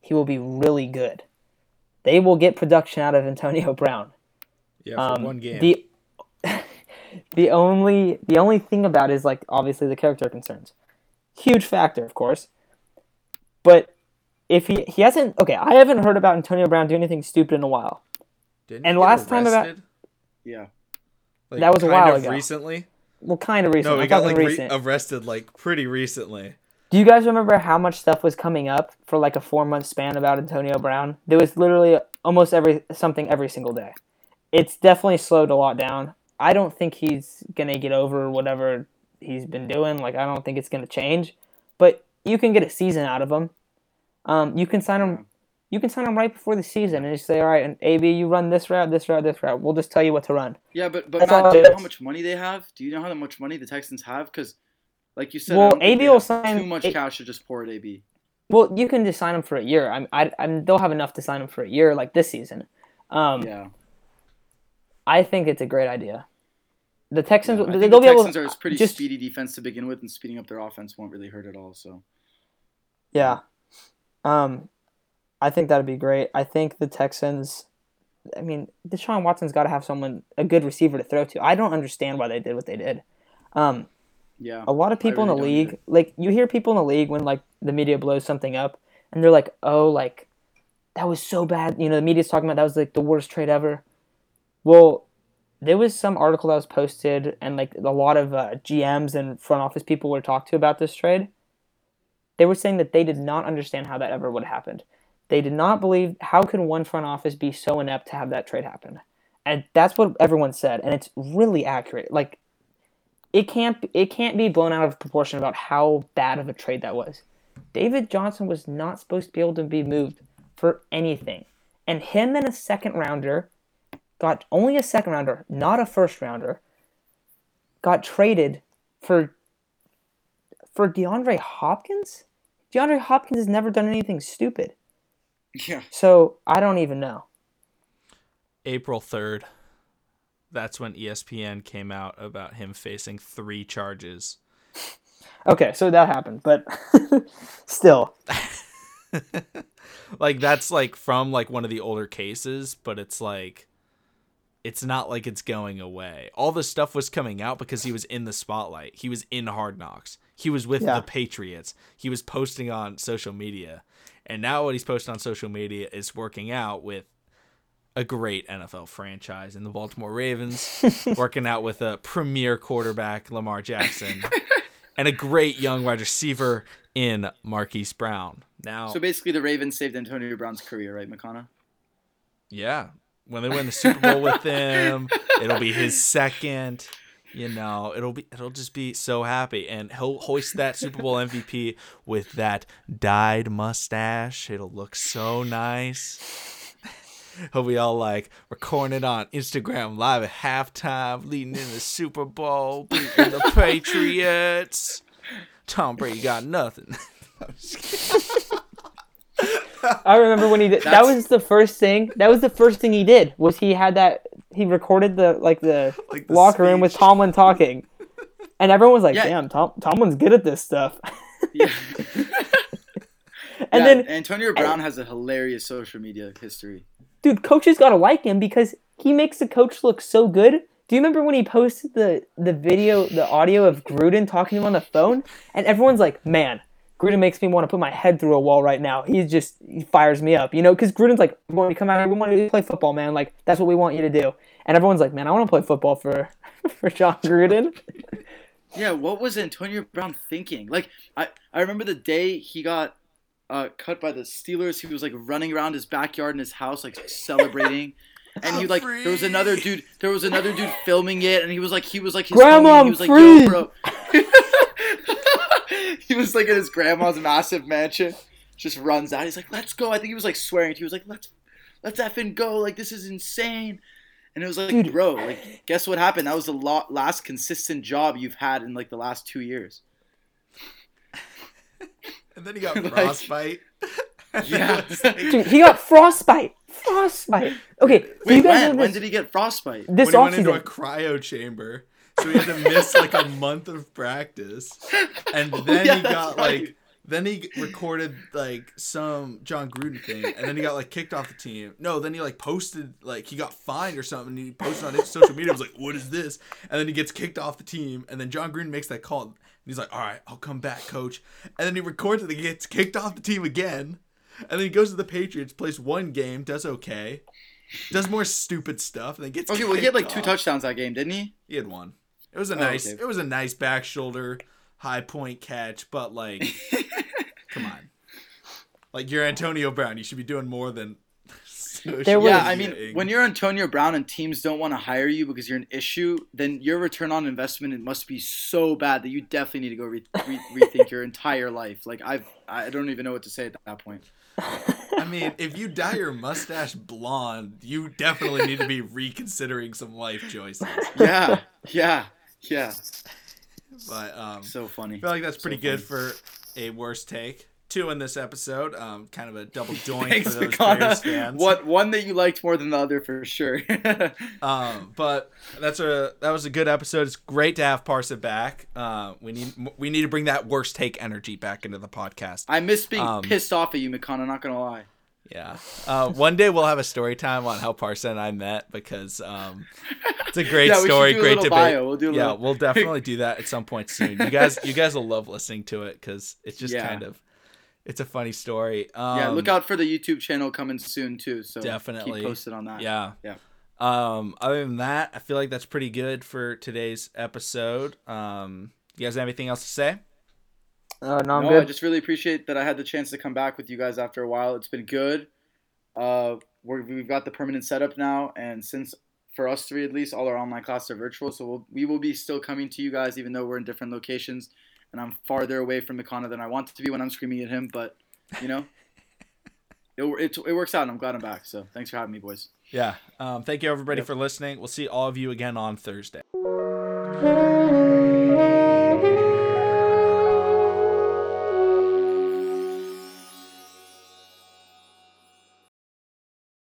he will be really good. They will get production out of Antonio <laughs> Brown. Yeah, for Um, one game. The the only the only thing about it is like obviously the character concerns. Huge factor, of course. But if he he hasn't okay, I haven't heard about Antonio Brown doing anything stupid in a while. Didn't and he get last time about- Yeah. Like, That was a while of ago. Recently? Well, kind of recent. No, he got talking like re- arrested like pretty recently. Do you guys remember how much stuff was coming up for like a four month span about Antonio Brown? There was literally almost every something every single day. It's definitely slowed a lot down. I don't think he's gonna get over whatever he's been doing. Like I don't think it's gonna change. But you can get a season out of him. Um, you can sign him. You can sign him right before the season and just say, all right, and AB, you run this route, this route, this route. We'll just tell you what to run. Yeah, but but That's Matt, do you know how much money they have? Do you know how much money the Texans have? Because, like you said, Well, AB will sign- too much it- cash to just pour at AB. Well, you can just sign him for a year. I'm, I, I'm, they'll have enough to sign him for a year, like this season. Um, Yeah, I think it's a great idea. The Texans, I they, think will the be able. Texans are a pretty just- speedy defense to begin with, and speeding up their offense won't really hurt at all. So Yeah. Um, I think that'd be great. I think the Texans. I mean, Deshaun Watson's got to have someone a good receiver to throw to. I don't understand why they did what they did. Um, yeah, a lot of people really in the league, either. like you hear people in the league when like the media blows something up, and they're like, "Oh, like that was so bad." You know, the media's talking about that was like the worst trade ever. Well, there was some article that was posted, and like a lot of uh, GMs and front office people were talked to about this trade. They were saying that they did not understand how that ever would have happened. They did not believe how could one front office be so inept to have that trade happen, and that's what everyone said, and it's really accurate. Like it can't it can't be blown out of proportion about how bad of a trade that was. David Johnson was not supposed to be able to be moved for anything. And him and a second rounder got only a second rounder, not a first rounder, got traded for for DeAndre Hopkins? DeAndre Hopkins has never done anything stupid. yeah. So I don't even know. April 3rd. That's when ESPN came out about him facing three charges. Okay, so that happened, but <laughs> still. <laughs> like that's like from like one of the older cases, but it's like it's not like it's going away. All the stuff was coming out because he was in the spotlight. He was in Hard Knocks. He was with Yeah. the Patriots. He was posting on social media. And now what he's posting on social media is working out with a great NFL franchise in the Baltimore Ravens, <laughs> working out with a premier quarterback, Lamar Jackson, and a great young wide receiver in Marquise Brown. Now, So basically, the Ravens saved Antonio Brown's career, right, McConnell? yeah, when they win the Super Bowl with him, it'll be his second. You know, it'll be it'll just be so happy, and he'll hoist that Super Bowl MVP with that dyed mustache. It'll look so nice. He'll be all like recording it on Instagram live at halftime, leading in the Super Bowl, beating the Patriots. Tom Brady got nothing. <laughs> I'm just kidding. I remember when he did. That was the first thing. That was the first thing he did. Was he had that? He he recorded the like the Like the locker room with. Tomlin talking, and everyone was like, Yeah. "Damn, Tom Tomlin's good at this stuff." <laughs> Yeah. and Yeah, then, Antonio Brown has a hilarious social media history. dude, coaches gotta like him because he makes the coach look so good. Do you remember when he posted the the video, the audio of Gruden talking to him on the phone, and everyone's like, "Man." Gruden makes me want to put my head through a wall right now. He just he fires me up, you know, because Gruden's like, "We want you to come out here, we want you to play football, man. Like that's what we want you to do." And everyone's like, "Man, I want to play football for <laughs> for Jon Gruden." <laughs> Yeah, what was Antonio Brown thinking? Like, I, I remember the day he got uh, cut by the Steelers. He was like running around his backyard in his house, like celebrating. <laughs> And he like there was another dude. There was another dude filming it, and he was like he was like his Grandma, homie, He was I'm like, free. Yo, bro. <laughs> he was like in his grandma's massive mansion. Just runs out. He's like, "Let's go!" I think he was like swearing. He was like, "Let's, let's effing go!" Like this is insane. And it was like, Dude. bro, like, guess what happened? That was the lo- last consistent job you've had in like the last two years. <laughs> And then he got <laughs> Like- frostbite. Yeah. Dude, he got frostbite. Frostbite. Okay, do Wait, you guys when? know When did he get frostbite? this when he went into a offseason? cryo chamber. So he had to miss like a month of practice. And <laughs> Oh, then yeah, he got right. like then he recorded like some Jon Gruden thing and then he got like kicked off the team. No, then he like posted like he got fined or something. And he posted on his social media was like, "What is this?" And then he gets kicked off the team and then Jon Gruden makes that call. And he's like, "All right, I'll come back, coach." And then he records it and he gets kicked off the team again. And then he goes to the Patriots, plays one game, does okay. Does more stupid stuff and then gets Okay, well, he had like kicked two touchdowns that game, didn't he? He had one. It was a Oh, nice. okay. It was a nice back shoulder, high point catch. But like, <laughs> come on, like you're Antonio Brown. You should be doing more than. <laughs> There was- Yeah, I mean, when you're Antonio Brown and teams don't want to hire you because you're an issue, then your return on investment it must be so bad that you definitely need to go re- re- rethink your entire life. Like I've, I don't even know what to say at that point. I mean, if you dye your mustache blonde, you definitely need to be reconsidering some life choices. <laughs> Yeah, yeah, yeah. But um, So funny. I feel like that's So pretty good for a worst take. Two in this episode. Um, kind of a double <laughs> joint Thanks, for those. Bears fans. What one that you liked more than the other for sure. <laughs> Um, but that's a that was a good episode. It's great to have Parsa back. Uh, we need we need to bring that worst take energy back into the podcast. I miss being Um, pissed off at you, McConnell. Not gonna lie. Yeah. Uh, one day we'll have a story time on how Parsa and I met because um, it's a great <laughs> yeah, story, do great debate. bio. We'll do a Yeah, little. we'll <laughs> definitely do that at some point soon. You guys, you guys will love listening to it because it's just Yeah. kind of, it's a funny story. Um, yeah, look out for the YouTube channel coming soon too. So Definitely. keep posted on that. Yeah. Yeah. Um, other than that, I feel like that's pretty good for today's episode. Um, you guys have anything else to say? Oh, no, I'm no, I just really appreciate that I had the chance to come back with you guys after a while. It's been good. Uh, we're, we've got the permanent setup now, and since for us three at least, all our online classes are virtual, so we'll, we will be still coming to you guys, even though we're in different locations, and I'm farther away from McConnell than I want to be when I'm screaming at him. But you know, <laughs> it, it, it works out, and I'm glad I'm back. So thanks for having me, boys. Yeah. Um, thank you everybody Yep. for listening. We'll see all of you again on Thursday. Thank